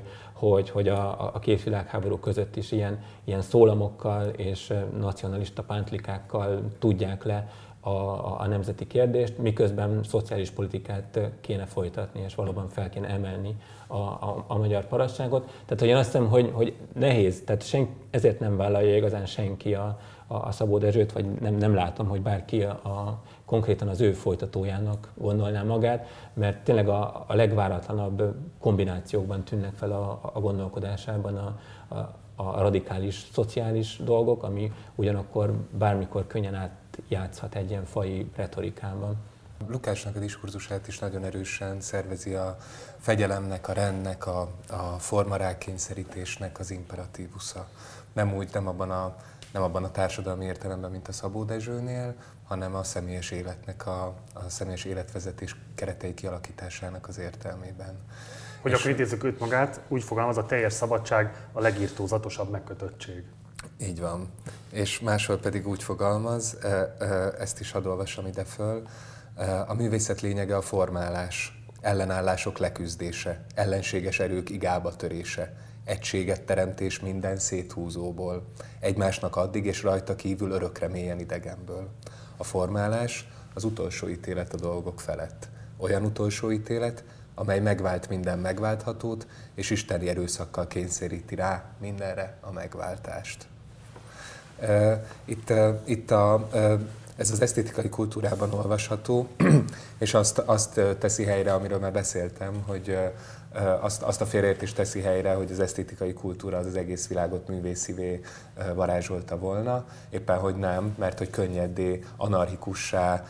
hogy, hogy a, a két világháború között is ilyen, ilyen szólamokkal és nacionalista pántlikákkal tudják le a, a, a nemzeti kérdést, miközben szociális politikát kéne folytatni, és valóban fel kéne emelni a, a, a magyar parasságot. Tehát, hogy én azt hiszem, hogy, hogy nehéz, tehát sen, ezért nem vállalja igazán senki a, a, Szabó Dezsőt, vagy nem, nem látom, hogy bárki a, a, konkrétan az ő folytatójának gondolná magát, mert tényleg a, a legváratlanabb kombinációkban tűnnek fel a, a gondolkodásában a, a, a radikális szociális dolgok, ami ugyanakkor bármikor könnyen átjátszhat egy ilyen fai retorikában. Lukásnak a diskurzusát is nagyon erősen szervezi a fegyelemnek, a rendnek, a, a formarákényszerítésnek az imperatívusza. Nem úgy, nem abban a, nem abban a társadalmi értelemben, mint a Szabó Dezsőnél, hanem a személyes életnek, a, a személyes életvezetés keretei kialakításának az értelmében. Hogy akkor idézzük őt magát, úgy fogalmaz a teljes szabadság a legírtózatosabb megkötöttség. Így van. És máshol pedig úgy fogalmaz, e, e, ezt is hadd olvassam ide föl, e, a művészet lényege a formálás, ellenállások leküzdése, ellenséges erők igába törése, egységet teremtés minden széthúzóból, egymásnak addig és rajta kívül örökre mélyen idegenből. A formálás az utolsó ítélet a dolgok felett. Olyan utolsó ítélet, amely megvált minden megválthatót, és isteni erőszakkal kényszeríti rá mindenre a megváltást. Itt, itt a, ez az esztétikai kultúrában olvasható, (clears throat) és azt, azt teszi helyre, amiről már beszéltem, hogy azt, azt a félreértést teszi helyre, hogy az esztétikai kultúra az, az egész világot művészivé varázsolta volna. Éppen, hogy nem, mert hogy könnyedé, anarchikussá,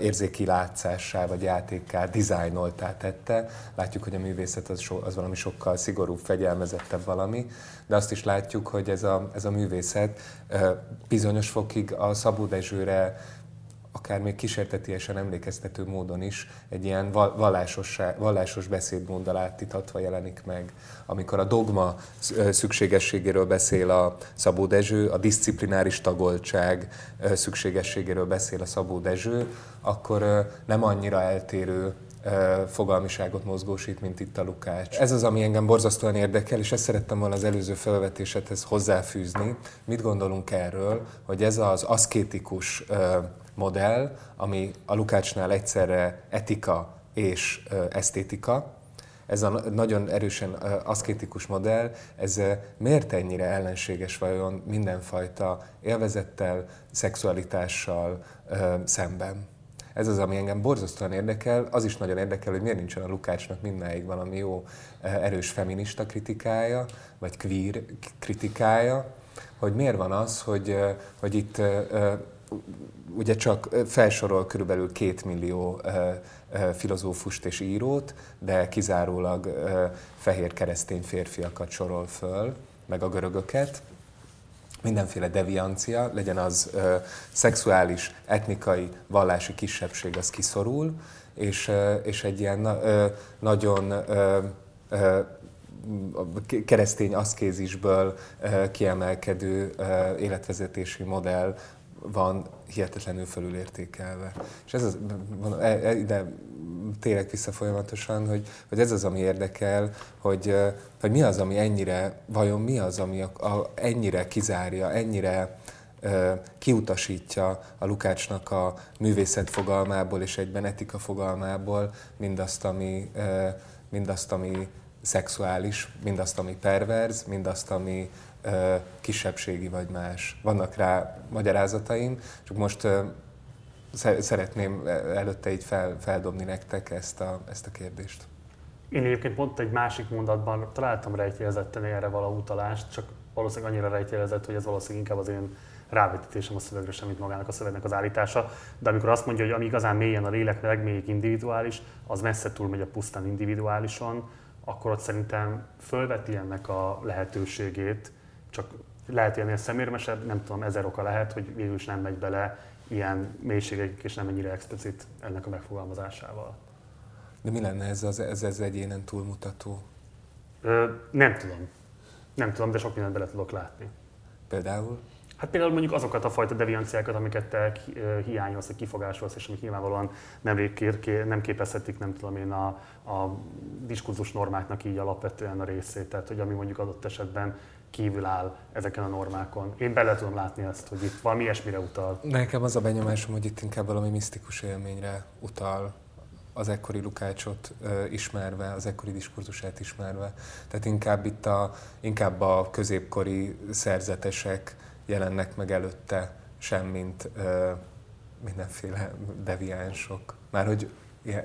érzéki látszássá vagy játékká, dizájnoltá tette. Látjuk, hogy a művészet az, so, az valami sokkal szigorúbb, fegyelmezettebb valami, de azt is látjuk, hogy ez a, ez a művészet bizonyos fokig a Szabó Dezsőre akár még kísértetiesen emlékeztető módon is egy ilyen vallásos, vallásos beszédmóddal áttitatva jelenik meg. Amikor a dogma szükségességéről beszél a Szabó Dezső, a disziplináris tagoltság szükségességéről beszél a Szabó Dezső, akkor nem annyira eltérő fogalmiságot mozgósít, mint itt a Lukács. Ez az, ami engem borzasztóan érdekel, és ezt szerettem volna az előző felvetésedhez hozzáfűzni. Mit gondolunk erről, hogy ez az aszkétikus modell, ami a Lukácsnál egyszerre etika és esztétika, ez a nagyon erősen aszkétikus modell, ez miért ennyire ellenséges vajon mindenfajta élvezettel, szexualitással szemben? Ez az, ami engem borzasztóan érdekel. Az is nagyon érdekel, hogy miért nincsen a Lukácsnak mindmáig valami jó, erős feminista kritikája, vagy queer kritikája, hogy miért van az, hogy, hogy itt ugye csak felsorol körülbelül két millió filozófust és írót, de kizárólag fehér keresztény férfiakat sorol föl, meg a görögöket. Mindenféle deviancia, legyen az szexuális, etnikai, vallási kisebbség, az kiszorul, és, és egy ilyen nagyon keresztény aszkézisből kiemelkedő életvezetési modell van hihetetlenül fölülértékelve. És ez az, e, e, ide térek vissza folyamatosan, hogy, hogy ez az, ami érdekel, hogy, hogy mi az, ami ennyire, vajon mi az, ami a, a, ennyire kizárja, ennyire uh, kiutasítja a Lukácsnak a művészet fogalmából és egyben etika fogalmából mindazt, ami, uh, mindazt, ami szexuális, mindazt, ami perverz, mindazt, ami kisebbségi vagy más. Vannak rá magyarázataim, csak most szeretném előtte így fel, feldobni nektek ezt a, ezt a kérdést. Én egyébként pont egy másik mondatban találtam rejtjelzetten erre való utalást, csak valószínűleg annyira rejtjelezett, hogy ez valószínűleg inkább az én rávetítésem a szövegre sem, mint magának a szövegnek az állítása. De amikor azt mondja, hogy ami igazán mélyen a lélek legmélyig individuális, az messze túlmegy a pusztán individuálison, akkor ott szerintem fölveti ennek a lehetőségét, csak lehet ennél szemérmesebb, nem tudom, ezer oka lehet, hogy végül is nem megy bele ilyen mélységek és nem ennyire explicit ennek a megfogalmazásával. De mi lenne ez az, ez, ez egyénen túlmutató? Ö, nem tudom. Nem tudom, de sok mindent bele tudok látni. Például? Hát például mondjuk azokat a fajta devianciákat, amiket te hiányolsz, vagy kifogásolsz, és amik nyilvánvalóan nem, nem képezhetik, nem tudom én, a, a diskurzus normáknak így alapvetően a részét. Tehát, hogy ami mondjuk adott esetben kívül áll ezeken a normákon. Én bele tudom látni ezt, hogy itt valami ilyesmire utal. Nekem az a benyomásom, hogy itt inkább valami misztikus élményre utal az ekkori Lukácsot uh, ismerve, az ekkori diskurzusát ismerve. Tehát inkább itt a, inkább a középkori szerzetesek jelennek meg előtte, semmint uh, mindenféle deviánsok. Már hogy ilyen,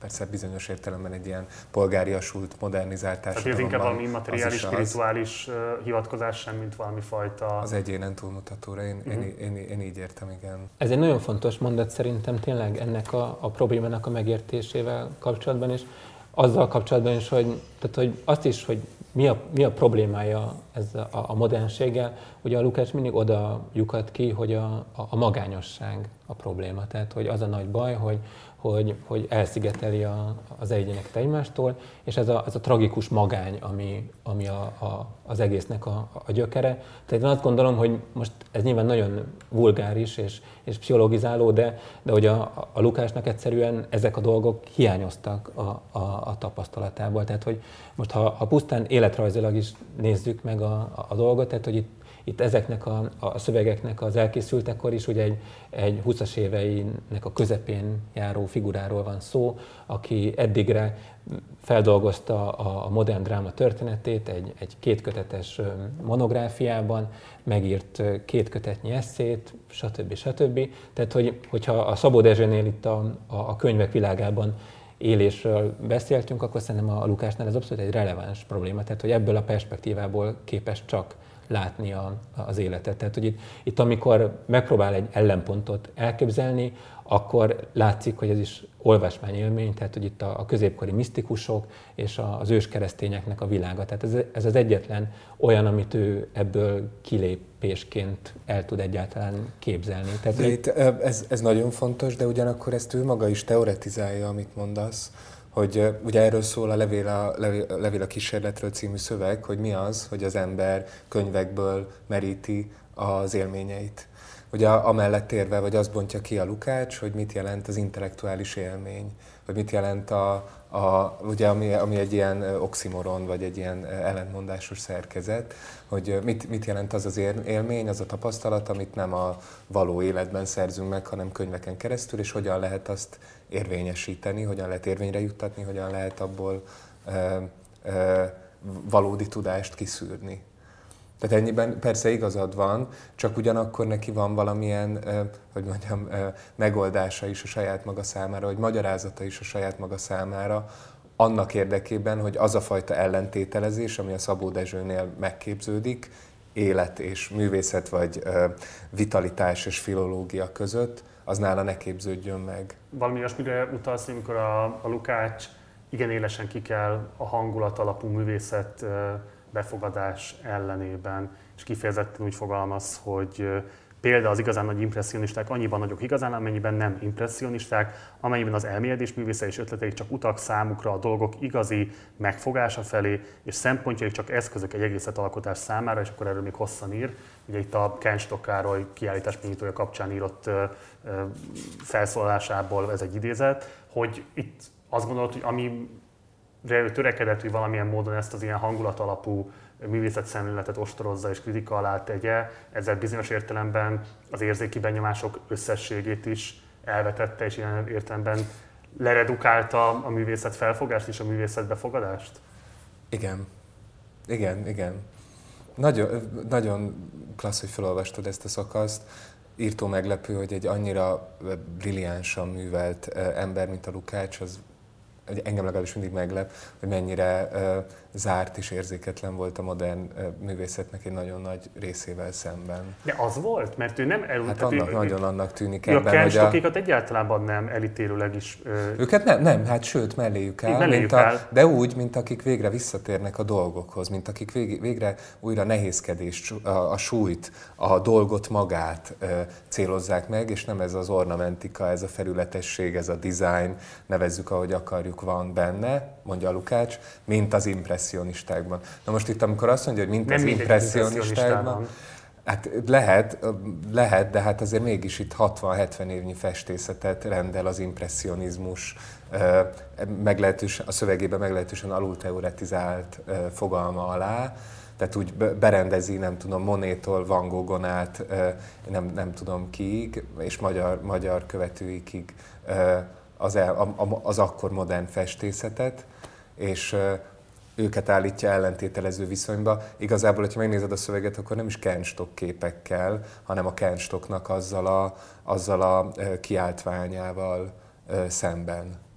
persze bizonyos értelemben egy ilyen polgáriasult, modernizált társadalomban. Tehát ez inkább valami immateriális, spirituális az, hivatkozás sem, mint valami fajta... Az egyénen túlmutatóra, én, uh-huh. én, én, én így értem, igen. Ez egy nagyon fontos mondat szerintem tényleg ennek a, a problémának a megértésével kapcsolatban is, azzal kapcsolatban is, hogy, tehát, hogy azt is, hogy mi a, mi a problémája ez a, a modernséggel, ugye a Lukács mindig oda lyukat ki, hogy a, a, a magányosság a probléma. Tehát, hogy az a nagy baj, hogy, hogy, hogy elszigeteli a, az egyéneket egymástól, és ez a, ez a tragikus magány, ami, ami a, a, az egésznek a, a gyökere. Tehát én azt gondolom, hogy most ez nyilván nagyon vulgáris és, és pszichologizáló, de, de hogy a, a Lukásnak egyszerűen ezek a dolgok hiányoztak a, a, a tapasztalatából. Tehát, hogy most ha, ha pusztán életrajzilag is nézzük meg a, a dolgot, tehát, hogy itt itt ezeknek a, a szövegeknek az elkészültekor is ugye egy, egy 20-as éveinek a közepén járó figuráról van szó, aki eddigre feldolgozta a, a modern dráma történetét egy, egy kétkötetes monográfiában, megírt két kötetnyi eszét, stb. stb. Tehát, hogy, hogyha a Szabó Dezsőnél itt a, a, a könyvek világában élésről beszéltünk, akkor szerintem a Lukásnál ez abszolút egy releváns probléma, tehát hogy ebből a perspektívából képes csak látni a, az életet. Tehát, hogy itt, itt amikor megpróbál egy ellenpontot elképzelni, akkor látszik, hogy ez is olvasmányélmény, tehát hogy itt a, a középkori misztikusok és a, az őskeresztényeknek a világa. Tehát ez, ez az egyetlen olyan, amit ő ebből kilépésként el tud egyáltalán képzelni. Tehát de itt, ez, ez nagyon fontos, de ugyanakkor ezt ő maga is teoretizálja, amit mondasz hogy ugye erről szól a Levél a, Levél a kísérletről című szöveg, hogy mi az, hogy az ember könyvekből meríti az élményeit. ugye amellett érve, vagy azt bontja ki a Lukács, hogy mit jelent az intellektuális élmény, vagy mit jelent a, a ugye, ami, ami egy ilyen oximoron, vagy egy ilyen ellentmondásos szerkezet, hogy mit, mit jelent az az élmény, az a tapasztalat, amit nem a való életben szerzünk meg, hanem könyveken keresztül, és hogyan lehet azt érvényesíteni, hogyan lehet érvényre juttatni, hogyan lehet abból ö, ö, valódi tudást kiszűrni. Tehát ennyiben persze igazad van, csak ugyanakkor neki van valamilyen, hogy mondjam, megoldása is a saját maga számára, vagy magyarázata is a saját maga számára, annak érdekében, hogy az a fajta ellentételezés, ami a Szabó Dezsőnél megképződik, élet és művészet, vagy vitalitás és filológia között, az nála ne képződjön meg. Valami olyasmire utalsz, amikor a, a Lukács igen élesen ki kell a hangulat alapú művészet befogadás ellenében, és kifejezetten úgy fogalmaz, hogy példa az igazán nagy impressionisták annyiban nagyok igazán, amennyiben nem impressionisták, amennyiben az elmélyedés művésze és ötleteik csak utak számukra a dolgok igazi megfogása felé, és szempontjaik csak eszközök egy egészet alkotás számára, és akkor erről még hosszan ír. Ugye itt a Ken Stockároly kiállítás kapcsán írott ö, ö, felszólalásából ez egy idézet, hogy itt azt gondolod, hogy ami ő törekedett, hogy valamilyen módon ezt az ilyen hangulat alapú művészet szemléletet ostorozza és kritika alá tegye, ezzel bizonyos értelemben az érzéki benyomások összességét is elvetette, és ilyen értelemben leredukálta a művészet felfogást és a művészet befogadást? Igen. Igen, igen. Nagyon, nagyon klassz, hogy felolvastad ezt a szakaszt. Írtó meglepő, hogy egy annyira brilliánsan művelt ember, mint a Lukács, az engem legalábbis mindig meglep, hogy mennyire zárt és érzéketlen volt a modern művészetnek egy nagyon nagy részével szemben. De az volt? Mert ő nem elült. Hát annak, ő, nagyon annak tűnik ő ebben, a hogy a... egyáltalán nem elítélőleg is... Uh, őket nem, nem, hát sőt, melléjük el. Melléjük mint a, el. De úgy, mint akik végre visszatérnek a dolgokhoz, mint akik vég, végre újra nehézkedést, a, a súlyt, a dolgot magát uh, célozzák meg, és nem ez az ornamentika, ez a felületesség, ez a design, nevezzük, ahogy akarjuk, van benne, mondja a Lukács, mint az impressionistákban. Na most itt, amikor azt mondja, hogy mint Nem az impressionistákban, Hát lehet, lehet, de hát azért mégis itt 60-70 évnyi festészetet rendel az impressionizmus meglehetősen, a szövegében meglehetősen alulteoretizált fogalma alá, tehát úgy berendezi, nem tudom, Monétól Van Gogon át, nem, nem tudom kiig, és magyar, magyar követőikig az, el, az akkor modern festészetet, és őket állítja ellentételező viszonyba. Igazából, hogyha megnézed a szöveget, akkor nem is Kenstok képekkel, hanem a Kenstoknak azzal a, azzal a kiáltványával szemben.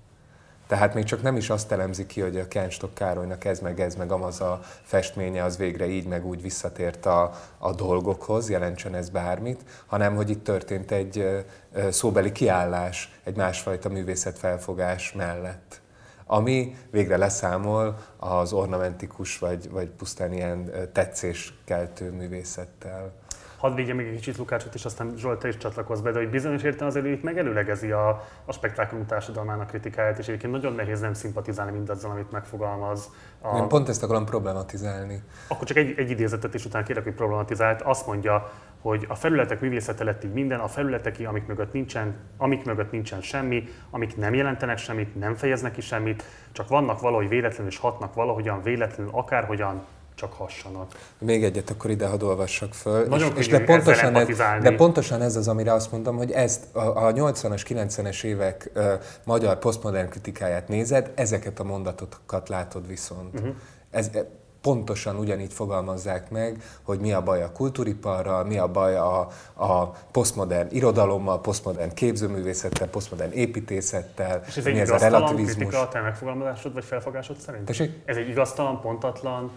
Tehát még csak nem is azt elemzi ki, hogy a Kenstok Károlynak ez meg ez meg amaz a festménye az végre így meg úgy visszatért a, a dolgokhoz, jelentsen ez bármit, hanem hogy itt történt egy szóbeli kiállás, egy másfajta művészetfelfogás mellett ami végre leszámol az ornamentikus vagy, vagy pusztán ilyen tetszéskeltő művészettel hadd védje még egy kicsit Lukácsot, és aztán Zsolt, te is csatlakozz be, de hogy bizonyos értelemben azért itt megelőlegezi a, a spektákulum társadalmának kritikáját, és egyébként nagyon nehéz nem szimpatizálni mindazzal, amit megfogalmaz. A... Én pont ezt akarom problematizálni. Akkor csak egy, egy idézetet is utána kérek, hogy problematizált. Azt mondja, hogy a felületek művészete lett így minden, a felületek, amik mögött nincsen, amik mögött nincsen semmi, amik nem jelentenek semmit, nem fejeznek ki semmit, csak vannak valahogy véletlenül és hatnak valahogyan véletlenül, akárhogyan csak hassanak. Még egyet akkor ide hadd olvassak föl. Nagyon és, és de, pontosan ez, de pontosan ez az, amire azt mondom, hogy ezt a, a 80-as, 90-es évek uh, magyar posztmodern kritikáját nézed, ezeket a mondatokat látod viszont. Uh-huh. Ez, e, pontosan ugyanígy fogalmazzák meg, hogy mi a baj a kultúriparral, mi a baj a, a posztmodern irodalommal, posztmodern képzőművészettel, posztmodern építészettel. És ez egy mi ez a relativizmus. kritika a te megfogalmazásod vagy felfogásod szerint? Tessék? Ez egy igaztalan, pontatlan,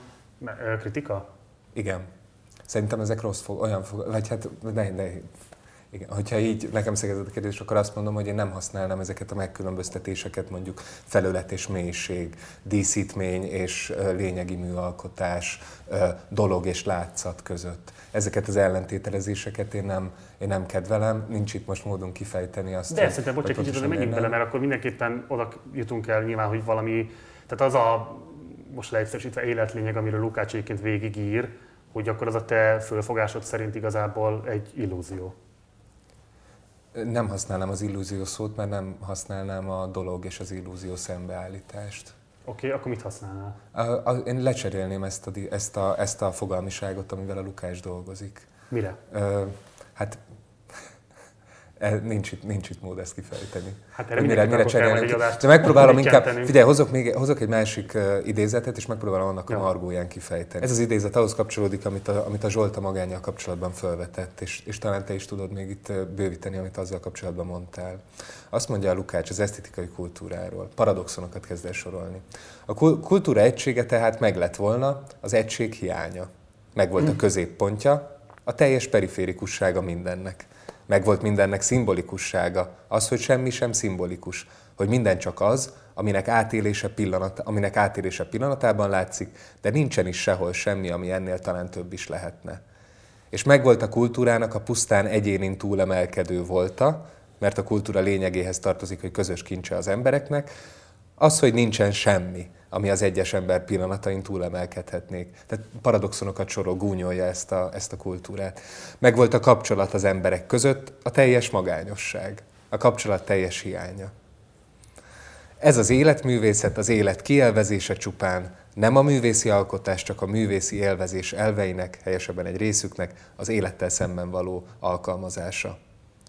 kritika? Igen. Szerintem ezek rossz fog, olyan fog, vagy hát ne, ne, igen. Hogyha így nekem szegezett a kérdés, akkor azt mondom, hogy én nem használnám ezeket a megkülönböztetéseket, mondjuk felület és mélység, díszítmény és lényegi műalkotás, dolog és látszat között. Ezeket az ellentételezéseket én nem, én nem kedvelem, nincs itt most módon kifejteni azt. De szerintem, bocs, egy kicsit de menjünk bele, mert akkor mindenképpen oda jutunk el nyilván, hogy valami, tehát az a most leegyszerűsítve életlényeg, amiről Lukács egyébként végigír, hogy akkor az a te fölfogásod szerint igazából egy illúzió. Nem használnám az illúzió szót, mert nem használnám a dolog és az illúzió szembeállítást. Oké, okay, akkor mit használnál? A, a, én lecserélném ezt a, ezt, a, ezt a fogalmiságot, amivel a Lukás dolgozik. Mire? Ö, hát nincs itt, nincs itt mód ezt kifejteni. Hát erre mire, mire cserélni. De megpróbálom (laughs) inkább, figyelj, hozok, még, hozok egy másik uh, idézetet, és megpróbálom annak ja. a margóján kifejteni. Ez az idézet ahhoz kapcsolódik, amit a, amit a Zsolta magányjal kapcsolatban felvetett, és, és talán te is tudod még itt bővíteni, amit azzal kapcsolatban mondtál. Azt mondja a Lukács az esztetikai kultúráról. Paradoxonokat kezd el sorolni. A kultúra egysége tehát meg lett volna az egység hiánya. Meg volt a mm. középpontja, a teljes periférikussága mindennek. Megvolt mindennek szimbolikussága, az, hogy semmi sem szimbolikus, hogy minden csak az, aminek átélése, pillanat, aminek átélése pillanatában látszik, de nincsen is sehol semmi, ami ennél talán több is lehetne. És megvolt a kultúrának a pusztán egyénin túlemelkedő volta, mert a kultúra lényegéhez tartozik, hogy közös kincse az embereknek, az, hogy nincsen semmi, ami az egyes ember pillanatain túlemelkedhetnék. Tehát paradoxonokat sorol, gúnyolja ezt a, ezt a kultúrát. Meg volt a kapcsolat az emberek között, a teljes magányosság, a kapcsolat teljes hiánya. Ez az életművészet, az élet kielvezése csupán, nem a művészi alkotás, csak a művészi élvezés elveinek, helyesebben egy részüknek az élettel szemben való alkalmazása.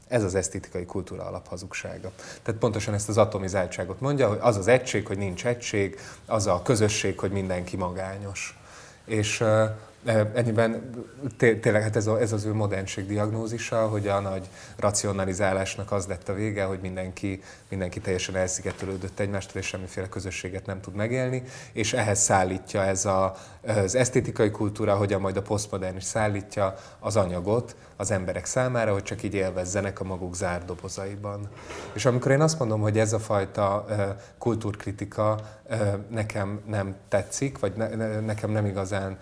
Ez az esztétikai kultúra alaphazugsága. Tehát pontosan ezt az atomizáltságot mondja, hogy az az egység, hogy nincs egység, az a közösség, hogy mindenki magányos. És Ennyiben tényleg hát ez, a, ez az ő modernség diagnózisa, hogy a nagy racionalizálásnak az lett a vége, hogy mindenki, mindenki teljesen elszigetelődött egymástól, és semmiféle közösséget nem tud megélni, és ehhez szállítja ez a, az esztétikai kultúra, hogyan majd a posztmodern is szállítja az anyagot az emberek számára, hogy csak így élvezzenek a maguk zárt. És amikor én azt mondom, hogy ez a fajta kultúrkritika nekem nem tetszik, vagy ne, nekem nem igazán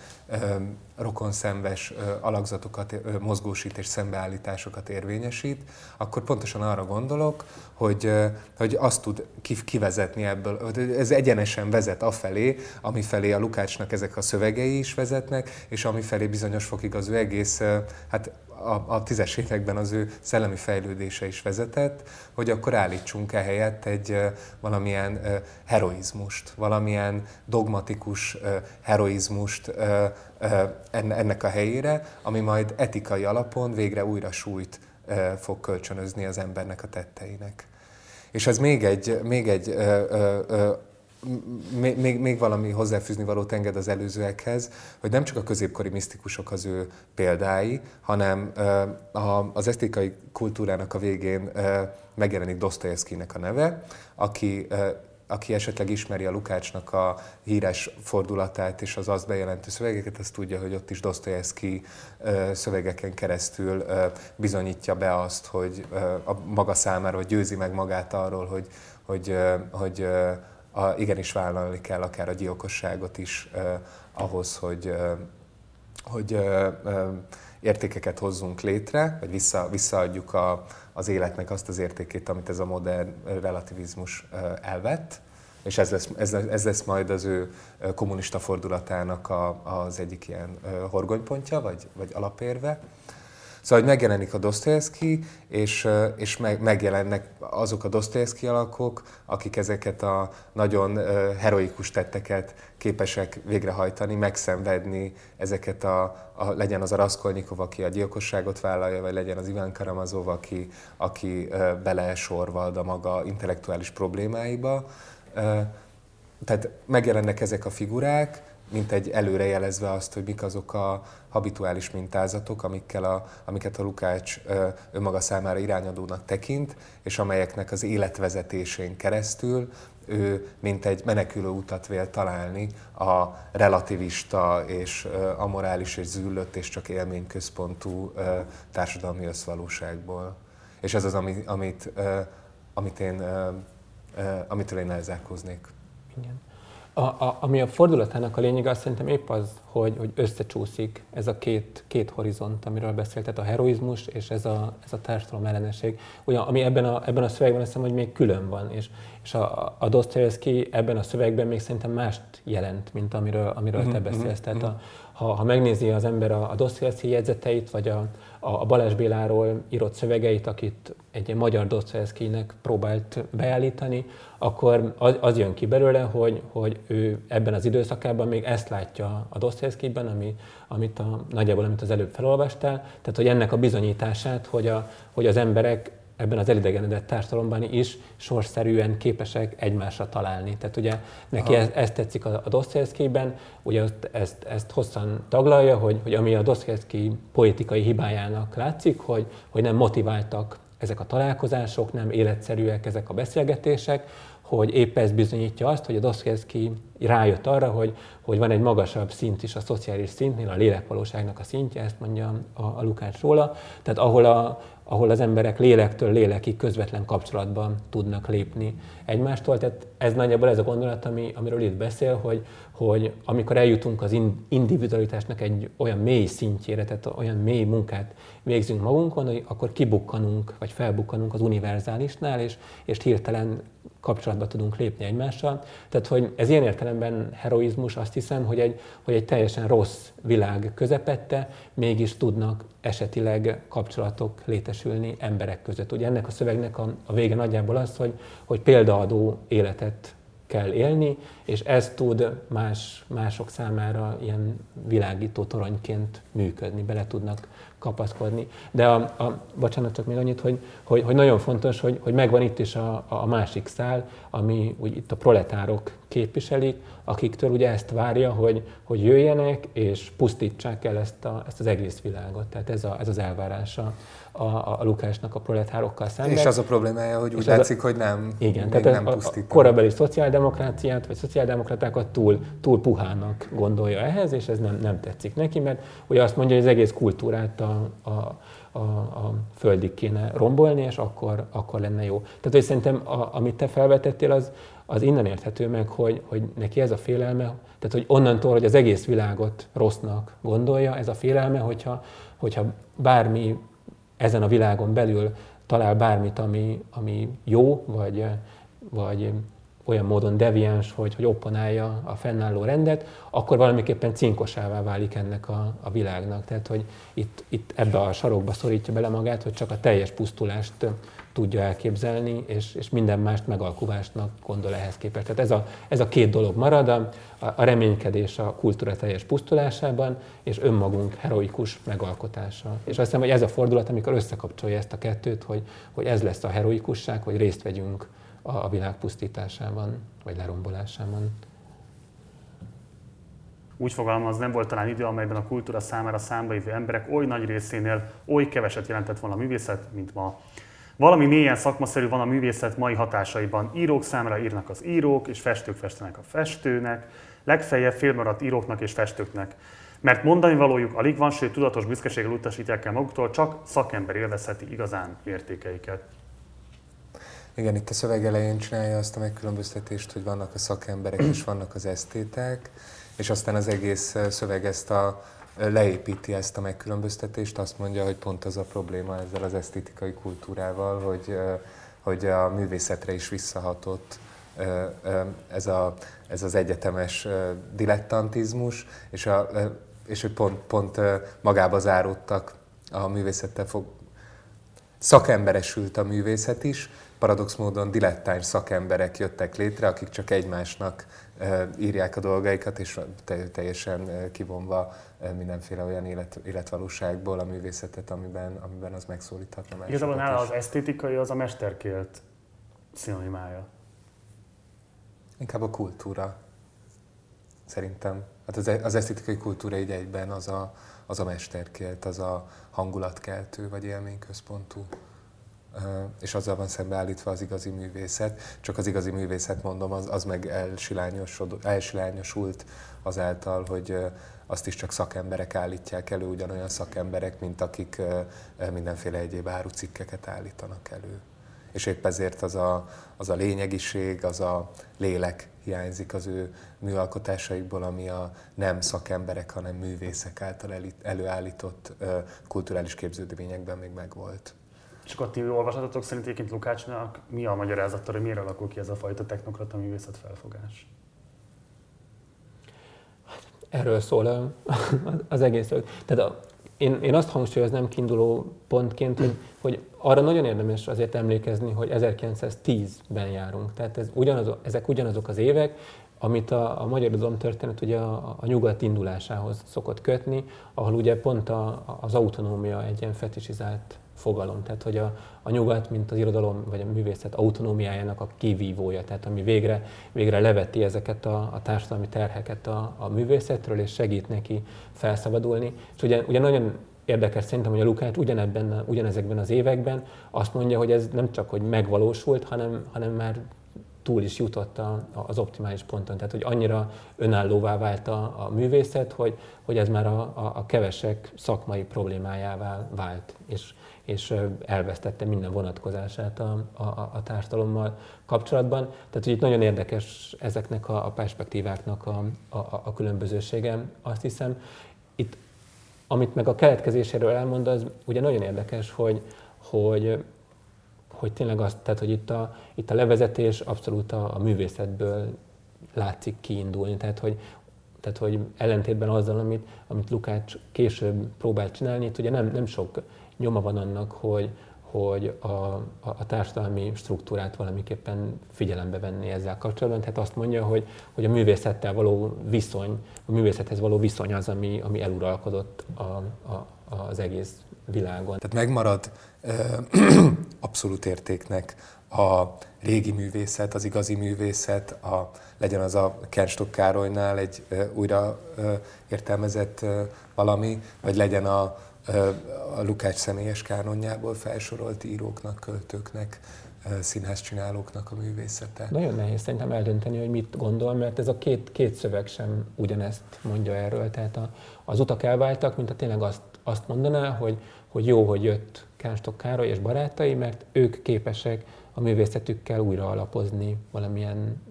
rokonszenves alakzatokat mozgósít és szembeállításokat érvényesít, akkor pontosan arra gondolok, hogy, hogy azt tud kivezetni ebből, ez egyenesen vezet afelé, amifelé a Lukácsnak ezek a szövegei is vezetnek, és amifelé bizonyos fokig az ő egész, hát a, a tízes években az ő szellemi fejlődése is vezetett, hogy akkor állítsunk ehelyett egy valamilyen heroizmust, valamilyen dogmatikus heroizmust ennek a helyére, ami majd etikai alapon végre újra súlyt fog kölcsönözni az embernek a tetteinek. És ez még egy, még egy ö, ö, még, még valami hozzáfűzni valót enged az előzőekhez, hogy nem csak a középkori misztikusok az ő példái, hanem az esztékai kultúrának a végén megjelenik Dostoyevskynek a neve, aki aki esetleg ismeri a Lukácsnak a híres fordulatát és az azt bejelentő szövegeket, az tudja, hogy ott is Dostoyevsky szövegeken keresztül bizonyítja be azt, hogy a maga számára, hogy győzi meg magát arról, hogy, hogy, hogy a, igenis vállalni kell akár a gyilkosságot is ahhoz, hogy, hogy értékeket hozzunk létre, vagy vissza, visszaadjuk a, az életnek azt az értékét, amit ez a modern relativizmus elvett, és ez lesz, ez, ez lesz majd az ő kommunista fordulatának a, az egyik ilyen horgonypontja, vagy, vagy alapérve. Szóval, hogy megjelenik a Dostoyevsky, és, és meg, megjelennek azok a Dostoyevsky alakok, akik ezeket a nagyon heroikus tetteket képesek végrehajtani, megszenvedni ezeket a, a legyen az a Raskolnikov, aki a gyilkosságot vállalja, vagy legyen az Iván Karamazov, aki, aki belesorvad a maga intellektuális problémáiba. Tehát megjelennek ezek a figurák, mint egy előrejelezve azt, hogy mik azok a habituális mintázatok, amikkel a, amiket a Lukács önmaga számára irányadónak tekint, és amelyeknek az életvezetésén keresztül ő mint egy menekülő utat vél találni a relativista és amorális és züllött és csak élményközpontú társadalmi összvalóságból. És ez az, amit, amit én, amitől én elzárkóznék. Igen. A, a, ami a fordulatának a lényege, azt szerintem épp az, hogy, hogy összecsúszik ez a két, két horizont, amiről beszélt, tehát a heroizmus és ez a, ez a társadalom ellenesség. Ugyan, ami ebben a, ebben a szövegben azt hiszem, hogy még külön van, és, és a, a Dostoyevsky ebben a szövegben még szerintem mást jelent, mint amiről, amiről te mhm, beszélsz. Mhm, tehát a, mhm. ha, ha megnézi az ember a, a Dostoyevsky jegyzeteit, vagy a, a Balázs Béláról írott szövegeit, akit egy magyar Dostoyevskynek próbált beállítani, akkor az, az jön ki belőle, hogy, hogy ő ebben az időszakában még ezt látja a Dostoyevskyben, ami, amit a, nagyjából amit az előbb felolvastál, tehát hogy ennek a bizonyítását, hogy, a, hogy az emberek ebben az elidegenedett társadalomban is sorszerűen képesek egymásra találni. Tehát ugye neki ez, ez tetszik a, a Dostoyevskyben, ugye ezt, ezt hosszan taglalja, hogy, hogy ami a Dostoyevsky poetikai hibájának látszik, hogy, hogy nem motiváltak ezek a találkozások, nem életszerűek ezek a beszélgetések, hogy épp ez bizonyítja azt, hogy a Dostoyevsky rájött arra, hogy, hogy van egy magasabb szint is a szociális szintnél, a lélekvalóságnak a szintje, ezt mondja a, a Lukács róla, tehát ahol, a, ahol az emberek lélektől lélekig közvetlen kapcsolatban tudnak lépni egymástól. Tehát ez nagyjából ez a gondolat, ami, amiről itt beszél, hogy, hogy amikor eljutunk az individualitásnak egy olyan mély szintjére, tehát olyan mély munkát végzünk magunkon, hogy akkor kibukkanunk, vagy felbukkanunk az univerzálisnál, és, és hirtelen kapcsolatba tudunk lépni egymással. Tehát, hogy ez ilyen értelemben heroizmus, azt hiszem, hogy egy, hogy egy teljesen rossz világ közepette mégis tudnak esetileg kapcsolatok létesülni emberek között. Ugye ennek a szövegnek a, a vége nagyjából az, hogy, hogy példaadó életet kell élni, és ez tud más, mások számára ilyen világító toronyként működni, bele tudnak kapaszkodni. De a, a, bocsánat, csak még annyit, hogy, hogy, hogy nagyon fontos, hogy, hogy megvan itt is a, a másik szál, ami úgy itt a proletárok képviselik, akiktől ugye ezt várja, hogy, hogy jöjjenek és pusztítsák el ezt, a, ezt az egész világot. Tehát ez, a, ez az elvárása a, a Lukásnak a proletárokkal szemben. És az a problémája, hogy úgy látszik, a, hogy nem, igen, tehát nem a, a korabeli szociáldemokráciát, vagy szociáldemokratákat túl, túl puhának gondolja ehhez, és ez nem, nem tetszik neki, mert ugye azt mondja, hogy az egész kultúrát a, a, a, a földig kéne rombolni, és akkor, akkor lenne jó. Tehát, hogy szerintem, a, amit te felvetettél, az, az innen érthető meg, hogy, hogy neki ez a félelme, tehát hogy onnantól, hogy az egész világot rossznak gondolja, ez a félelme, hogyha, hogyha bármi ezen a világon belül talál bármit, ami, ami jó, vagy, vagy olyan módon deviáns, hogy, hogy opponálja a fennálló rendet, akkor valamiképpen cinkosává válik ennek a, a világnak. Tehát, hogy itt, itt ebbe a sarokba szorítja bele magát, hogy csak a teljes pusztulást tudja elképzelni, és, és minden mást megalkuvásnak gondol ehhez képest. Tehát ez a, ez a két dolog marad, a, a reménykedés a kultúra teljes pusztulásában, és önmagunk heroikus megalkotása. És azt hiszem, hogy ez a fordulat, amikor összekapcsolja ezt a kettőt, hogy, hogy ez lesz a heroikusság, hogy részt vegyünk a, a világ pusztításában, vagy lerombolásában. Úgy fogalmaz, nem volt talán idő, amelyben a kultúra számára számba jövő emberek oly nagy részénél oly keveset jelentett volna a művészet, mint ma. Valami mélyen szakmaszerű van a művészet mai hatásaiban. Írók számára írnak az írók, és festők festenek a festőnek, legfeljebb félmaradt íróknak és festőknek. Mert mondani valójuk alig van, sőt tudatos büszkeséggel utasítják el maguktól, csak szakember élvezheti igazán értékeiket. Igen, itt a szöveg elején csinálja azt a megkülönböztetést, hogy vannak a szakemberek és vannak az esztéták, és aztán az egész szöveg ezt a leépíti ezt a megkülönböztetést, azt mondja, hogy pont az a probléma ezzel az esztétikai kultúrával, hogy, hogy a művészetre is visszahatott ez, a, ez az egyetemes dilettantizmus, és, a, és hogy pont, pont magába záródtak a művészettel fog, szakemberesült a művészet is, paradox módon dilettáns szakemberek jöttek létre, akik csak egymásnak írják a dolgaikat, és teljesen kivonva mindenféle olyan élet, életvalóságból a művészetet, amiben, amiben az megszólíthatna másokat Igazából nála az esztétikai az a mesterkélt szinonimája. Inkább a kultúra, szerintem. Hát az, az esztétikai kultúra így egyben az a, az a mesterkélt, az a hangulatkeltő vagy élményközpontú és azzal van szembeállítva az igazi művészet. Csak az igazi művészet, mondom, az, az meg elsilányosult azáltal, hogy azt is csak szakemberek állítják elő, ugyanolyan szakemberek, mint akik mindenféle egyéb árucikkeket állítanak elő. és épp ezért az a, az a lényegiség, az a lélek hiányzik az ő műalkotásaikból, ami a nem szakemberek, hanem művészek által előállított kulturális képződményekben még megvolt. És akkor ti olvasatotok szerint egyébként Lukácsnak mi a magyarázata, hogy miért alakul ki ez a fajta technokrata művészet felfogás? Erről szól az egész. Tehát a, én, én azt hangsúlyoznám kiinduló pontként, hogy, hogy arra nagyon érdemes azért emlékezni, hogy 1910-ben járunk. Tehát ez ugyanaz, ezek ugyanazok az évek, amit a, a magyar irodalom történet ugye a, a nyugat indulásához szokott kötni, ahol ugye pont a, az autonómia egy ilyen fetisizált fogalom, tehát hogy a, a nyugat, mint az irodalom vagy a művészet autonómiájának a kivívója, tehát ami végre, végre leveti ezeket a, a társadalmi terheket a, a művészetről, és segít neki felszabadulni. És ugye, ugye nagyon érdekes szerintem, hogy a Lukács ugyanebben, ugyanezekben az években azt mondja, hogy ez nem csak hogy megvalósult, hanem, hanem már túl is jutott a, az optimális ponton. Tehát, hogy annyira önállóvá vált a, a művészet, hogy, hogy ez már a, a, a kevesek szakmai problémájává vált. És, és elvesztette minden vonatkozását a, a, a társadalommal kapcsolatban. Tehát, hogy itt nagyon érdekes ezeknek a, a perspektíváknak a, a, a különbözősége, azt hiszem. Itt, amit meg a keletkezéséről elmond, az ugye nagyon érdekes, hogy, hogy, hogy tényleg azt, tehát, hogy itt a, itt a levezetés abszolút a, a művészetből látszik kiindulni, tehát hogy, tehát, hogy ellentétben azzal, amit, amit Lukács később próbált csinálni, itt ugye nem, nem sok nyoma van annak, hogy, hogy a, a, a társadalmi struktúrát valamiképpen figyelembe venni ezzel kapcsolatban. Tehát azt mondja, hogy, hogy a művészettel való viszony, a művészethez való viszony az, ami, ami eluralkodott a, a, az egész világon. Tehát megmarad ö, (clears throat) abszolút értéknek a régi művészet, az igazi művészet, a, legyen az a Kenstok Károlynál egy ö, újra ö, értelmezett ö, valami, vagy legyen a a Lukács személyes kánonjából felsorolt íróknak, költőknek, színházcsinálóknak a művészete. Nagyon nehéz szerintem eldönteni, hogy mit gondol, mert ez a két, két szöveg sem ugyanezt mondja erről. Tehát a, az utak elváltak, mint a tényleg azt, azt mondaná, hogy, hogy jó, hogy jött Kánstok Károly és barátai, mert ők képesek a művészetükkel újra alapozni valamilyen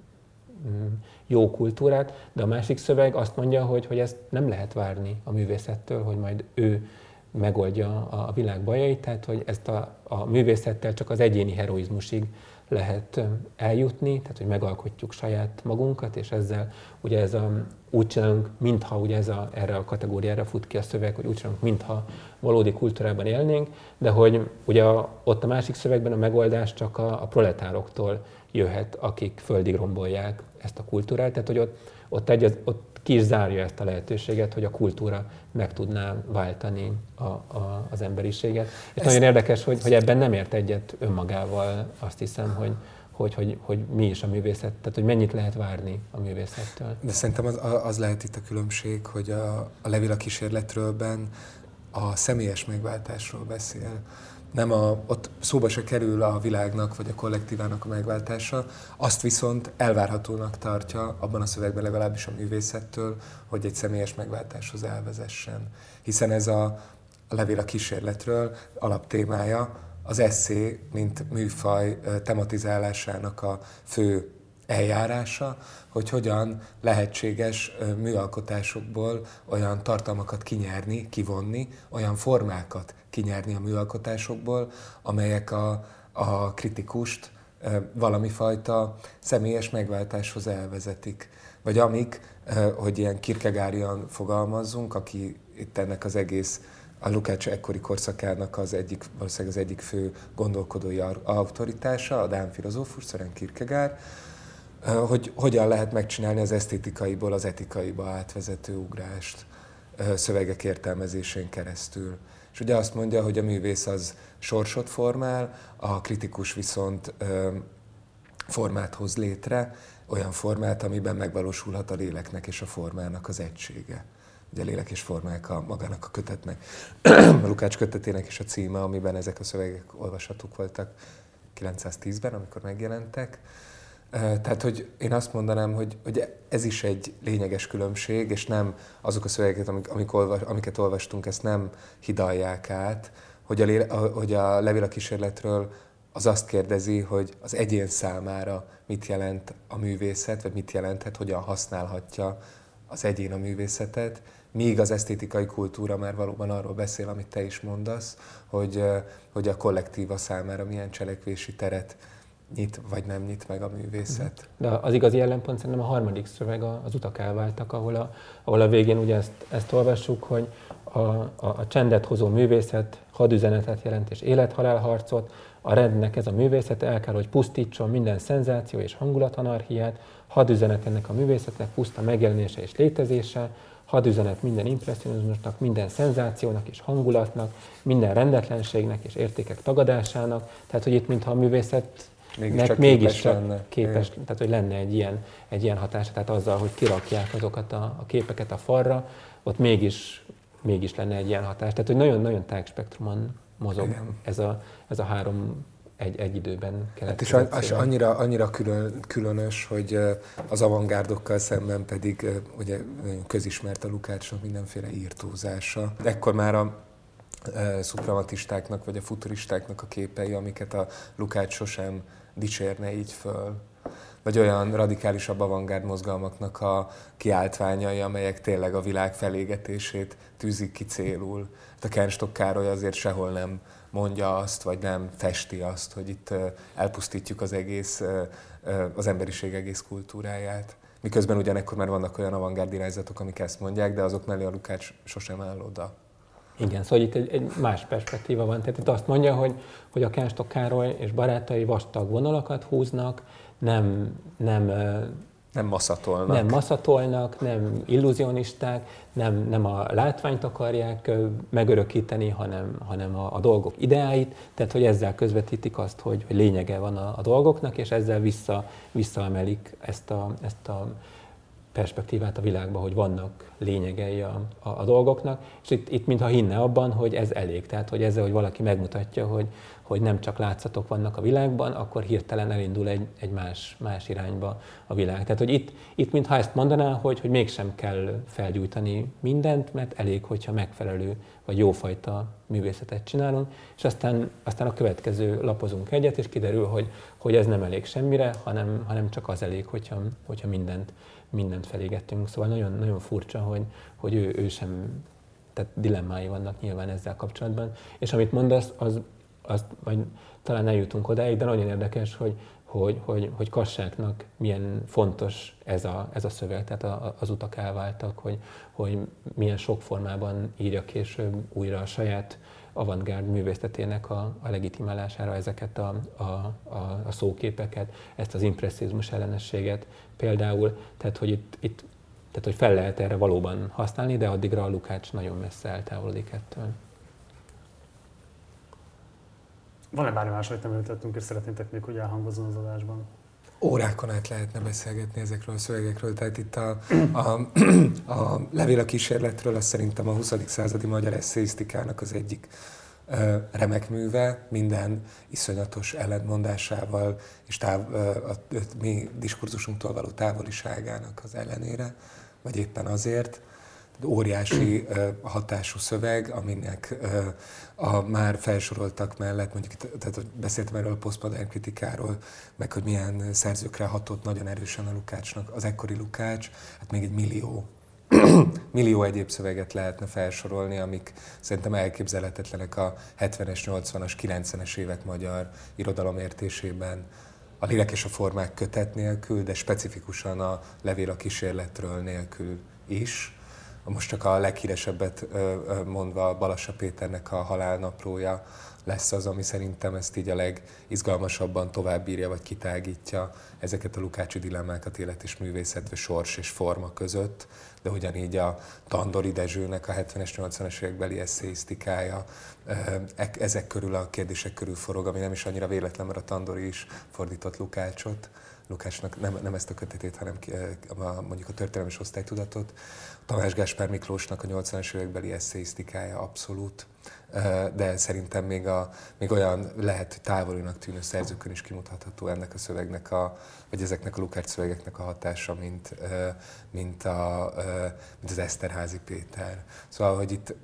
mm, jó kultúrát, de a másik szöveg azt mondja, hogy, hogy ezt nem lehet várni a művészettől, hogy majd ő megoldja a világ bajait, tehát hogy ezt a, a művészettel csak az egyéni heroizmusig lehet eljutni, tehát hogy megalkotjuk saját magunkat, és ezzel ugye ez a, úgy csinálunk, mintha ugye ez a, erre a kategóriára fut ki a szöveg, hogy úgy csinálunk, mintha valódi kultúrában élnénk, de hogy ugye a, ott a másik szövegben a megoldás csak a, a proletároktól jöhet, akik földig rombolják ezt a kultúrát, tehát hogy ott, ott, egy, ott ki is zárja ezt a lehetőséget, hogy a kultúra meg tudná váltani a, a, az emberiséget. És ezt... nagyon érdekes, hogy, hogy ebben nem ért egyet önmagával, azt hiszem, hogy, hogy, hogy, hogy mi is a művészet, tehát hogy mennyit lehet várni a művészettől. De szerintem az, az lehet itt a különbség, hogy a, a Levila kísérletrőlben a személyes megváltásról beszél nem a, ott szóba se kerül a világnak vagy a kollektívának a megváltása, azt viszont elvárhatónak tartja abban a szövegben legalábbis a művészettől, hogy egy személyes megváltáshoz elvezessen. Hiszen ez a, a levél a kísérletről alaptémája az eszé, mint műfaj tematizálásának a fő eljárása, hogy hogyan lehetséges műalkotásokból olyan tartalmakat kinyerni, kivonni, olyan formákat kinyerni a műalkotásokból, amelyek a, a kritikust valami fajta személyes megváltáshoz elvezetik. Vagy amik, hogy ilyen kirkegárian fogalmazzunk, aki itt ennek az egész a Lukács ekkori korszakának az egyik, valószínűleg az egyik fő gondolkodói autoritása, a Dán filozófus, Søren Kierkegaard, hogy hogyan lehet megcsinálni az esztétikaiból az etikaiba átvezető ugrást szövegek értelmezésén keresztül. És ugye azt mondja, hogy a művész az sorsot formál, a kritikus viszont formát hoz létre, olyan formát, amiben megvalósulhat a léleknek és a formának az egysége. Ugye lélek és formák a magának a kötetnek, a Lukács kötetének is a címe, amiben ezek a szövegek olvashatók voltak 910-ben, amikor megjelentek. Tehát, hogy én azt mondanám, hogy, hogy ez is egy lényeges különbség, és nem azok a szövegeket, amik, amik olvas, amiket olvastunk, ezt nem hidalják át, hogy a, a, hogy a levél a kísérletről az azt kérdezi, hogy az egyén számára mit jelent a művészet, vagy mit jelenthet, hogyan használhatja az egyén a művészetet, míg az esztétikai kultúra már valóban arról beszél, amit te is mondasz, hogy, hogy a kollektíva számára milyen cselekvési teret nyit, vagy nem nyit meg a művészet. De az igazi ellenpont szerintem a harmadik szöveg, az utak elváltak, ahol a, ahol a végén ugye ezt, ezt olvassuk, hogy a, a, a csendet hozó művészet hadüzenetet jelent és élethalál harcot, a rendnek ez a művészet el kell, hogy pusztítson minden szenzáció és hangulatanarhiát, hadüzenet ennek a művészetnek puszta megjelenése és létezése, hadüzenet minden impressionizmusnak, minden szenzációnak és hangulatnak, minden rendetlenségnek és értékek tagadásának. Tehát, hogy itt mintha a művészet mégis csak mégis képes, lenne. képes tehát hogy lenne egy ilyen, egy ilyen hatása, tehát azzal, hogy kirakják azokat a, a képeket a falra, ott mégis, mégis lenne egy ilyen hatás. Tehát, hogy nagyon-nagyon tágspektrumon mozog ez a, ez a három egy, egy időben kellett. Hát és, és annyira, annyira külön, különös, hogy az avantgárdokkal szemben pedig ugye közismert a Lukácsnak mindenféle írtózása. Ekkor már a szuprematistáknak vagy a futuristáknak a képei, amiket a Lukács sosem dicsérne így föl vagy olyan radikálisabb avantgárd mozgalmaknak a kiáltványai, amelyek tényleg a világ felégetését tűzik ki célul. Hát a Kernstock Károly azért sehol nem mondja azt, vagy nem festi azt, hogy itt elpusztítjuk az egész, az emberiség egész kultúráját. Miközben ugyanekkor már vannak olyan avantgárd irányzatok, amik ezt mondják, de azok mellé a Lukács sosem áll oda. Igen, szóval itt egy, egy más perspektíva van. Tehát itt azt mondja, hogy, hogy a Kenstok Károly és barátai vastag vonalakat húznak, nem, nem nem maszatolnak. Nem maszatolnak, nem illúzionisták, nem, nem a látványt akarják megörökíteni, hanem, hanem a, a dolgok ideáit, tehát hogy ezzel közvetítik azt, hogy, hogy lényege van a, a dolgoknak, és ezzel vissza, visszaemelik ezt a, ezt a perspektívát a világba, hogy vannak lényegei a, a, a dolgoknak, és itt, itt mintha hinne abban, hogy ez elég, tehát hogy ezzel, hogy valaki megmutatja, hogy, hogy nem csak látszatok vannak a világban, akkor hirtelen elindul egy, egy más, más irányba a világ. Tehát, hogy itt, itt mintha ezt mondaná, hogy, hogy mégsem kell felgyújtani mindent, mert elég, hogyha megfelelő vagy jófajta művészetet csinálunk, és aztán, aztán a következő lapozunk egyet, és kiderül, hogy, hogy ez nem elég semmire, hanem, hanem csak az elég, hogyha, hogyha mindent, mindent felégettünk. Szóval nagyon, nagyon furcsa, hogy, hogy ő, ő sem tehát dilemmái vannak nyilván ezzel kapcsolatban. És amit mondasz, az, azt majd talán eljutunk odáig, de nagyon érdekes, hogy, hogy, hogy, hogy Kassáknak milyen fontos ez a, ez a szöveg, tehát a, az utak elváltak, hogy, hogy milyen sok formában írja később újra a saját avantgárd művészetének a, a legitimálására ezeket a, a, a, a szóképeket, ezt az impresszizmus ellenességet például, tehát hogy itt, itt tehát, hogy fel lehet erre valóban használni, de addigra a Lukács nagyon messze eltávolodik ettől. Van-e bármi más, amit nem említettünk, és szeretnétek még, hogy elhangozzon az adásban? Órákon át lehetne beszélgetni ezekről a szövegekről, tehát itt a, a, a levél a kísérletről, az szerintem a 20. századi magyar eszéisztikának az egyik remek műve, minden iszonyatos ellentmondásával és táv, a, a, a mi diskurzusunktól való távoliságának az ellenére, vagy éppen azért óriási hatású szöveg, aminek a már felsoroltak mellett, mondjuk tehát beszéltem erről a posztmodern kritikáról, meg hogy milyen szerzőkre hatott nagyon erősen a Lukácsnak, az ekkori Lukács, hát még egy millió (clears throat) millió egyéb szöveget lehetne felsorolni, amik szerintem elképzelhetetlenek a 70-es, 80-as, 90-es évek magyar irodalomértésében a lélek és a formák kötet nélkül, de specifikusan a levél a kísérletről nélkül is most csak a leghíresebbet mondva Balassa Péternek a halálnaplója lesz az, ami szerintem ezt így a legizgalmasabban továbbírja, vagy kitágítja ezeket a Lukácsi dilemmákat élet és művészet, sors és forma között, de ugyanígy a Tandori Dezsőnek a 70-es, 80-es évekbeli eszéisztikája ezek körül a kérdések körül forog, ami nem is annyira véletlen, mert a Tandori is fordított Lukácsot. Lukácsnak nem, nem ezt a kötetét, hanem a, mondjuk a történelmi osztálytudatot. Tamás Gáspár Miklósnak a 80-as évekbeli eszéisztikája abszolút de szerintem még, a, még olyan lehet távolinak tűnő szerzőkön is kimutatható ennek a szövegnek, a, vagy ezeknek a Lukács szövegeknek a hatása, mint, mint, a, mint az Eszterházi Péter. Szóval, hogy itt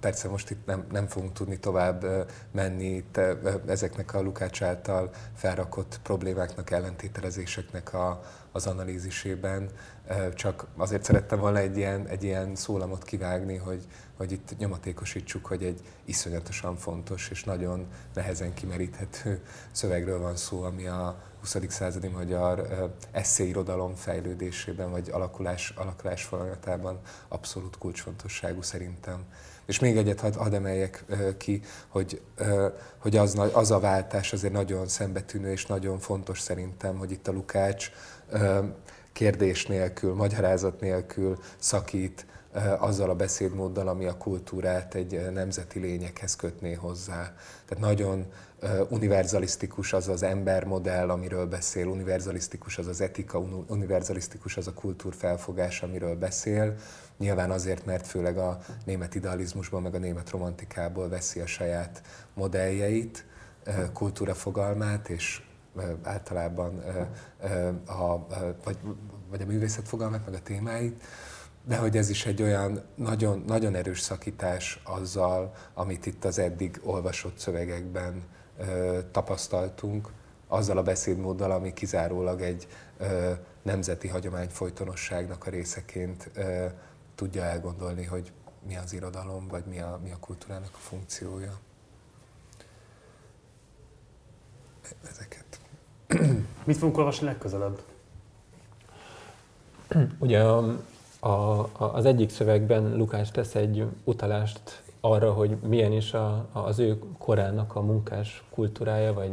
persze most itt nem, nem fogunk tudni tovább menni itt ezeknek a Lukács által felrakott problémáknak, ellentételezéseknek a, az analízisében, csak azért szerettem volna egy ilyen, egy ilyen szólamot kivágni, hogy, hogy itt nyomatékosítsuk, hogy egy iszonyatosan fontos és nagyon nehezen kimeríthető szövegről van szó, ami a 20. századi magyar eszéirodalom fejlődésében vagy alakulás, alakulás folyamatában abszolút kulcsfontosságú szerintem. És még egyet hadd had emeljek ki, hogy, hogy az, az a váltás azért nagyon szembetűnő és nagyon fontos szerintem, hogy itt a Lukács kérdés nélkül, magyarázat nélkül szakít azzal a beszédmóddal, ami a kultúrát egy nemzeti lényekhez kötné hozzá. Tehát nagyon univerzalisztikus az az embermodell, amiről beszél, univerzalisztikus az az etika, univerzalisztikus az a kultúrfelfogás, amiről beszél. Nyilván azért, mert főleg a német idealizmusból, meg a német romantikából veszi a saját modelljeit, kultúra fogalmát, és általában a, vagy, vagy a művészet fogalmát, meg a témáit, de hogy ez is egy olyan nagyon, nagyon erős szakítás azzal, amit itt az eddig olvasott szövegekben tapasztaltunk, azzal a beszédmóddal, ami kizárólag egy nemzeti hagyomány folytonosságnak a részeként tudja elgondolni, hogy mi az irodalom, vagy mi a, mi a kultúrának a funkciója. Ezeket. Mit fogunk olvasni legközelebb? Ugye a, a, az egyik szövegben Lukács tesz egy utalást arra, hogy milyen is a, az ő korának a munkás kultúrája, vagy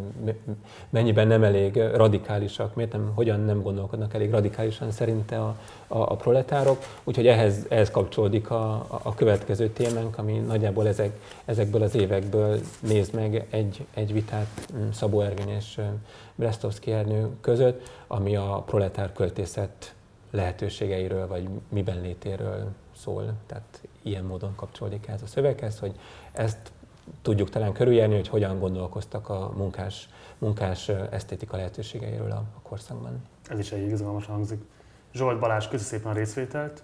mennyiben nem elég radikálisak, miért nem, hogyan nem gondolkodnak elég radikálisan szerinte a, a, a proletárok. Úgyhogy ehhez, ehhez kapcsolódik a, a következő témánk, ami nagyjából ezek, ezekből az évekből néz meg egy, egy vitát mm, Szabó Ervin és Bresztovszki Ernő között, ami a proletár költészet lehetőségeiről, vagy miben létéről szól. Tehát ilyen módon kapcsolódik ez a szöveghez, hogy ezt tudjuk talán körüljárni, hogy hogyan gondolkoztak a munkás, munkás esztétika lehetőségeiről a, a korszakban. Ez is egy izgalmas hangzik. Zsolt Balázs, köszönöm szépen a részvételt.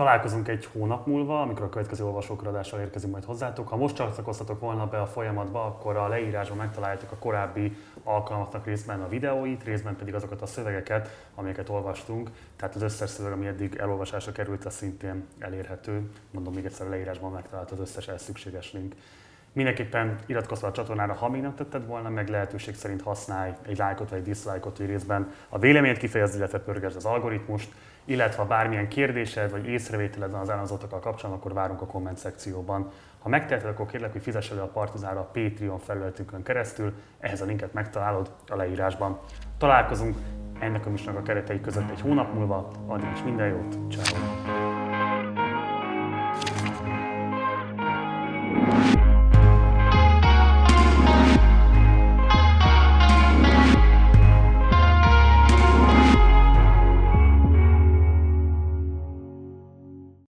Találkozunk egy hónap múlva, amikor a következő olvasókaradással érkezünk majd hozzátok. Ha most csatlakoztatok volna be a folyamatba, akkor a leírásban megtaláljátok a korábbi alkalmaknak részben a videóit, részben pedig azokat a szövegeket, amiket olvastunk. Tehát az összes szöveg, ami eddig elolvasásra került, az szintén elérhető. Mondom még egyszer a leírásban megtalálható az összes szükséges link. Mindenképpen iratkozz a csatornára, ha még nem tetted volna, meg lehetőség szerint használj egy lájkot vagy egy diszlájkot, hogy részben a véleményt kifejezd, illetve pörgesd az algoritmust, illetve ha bármilyen kérdésed vagy észrevételed van az elhangzottakkal kapcsolatban, akkor várunk a komment szekcióban. Ha megteheted, akkor kérlek, hogy fizess elő a Partizánra a Patreon felületünkön keresztül, ehhez a linket megtalálod a leírásban. Találkozunk ennek a műsornak a keretei között egy hónap múlva, addig is minden jót, ciao.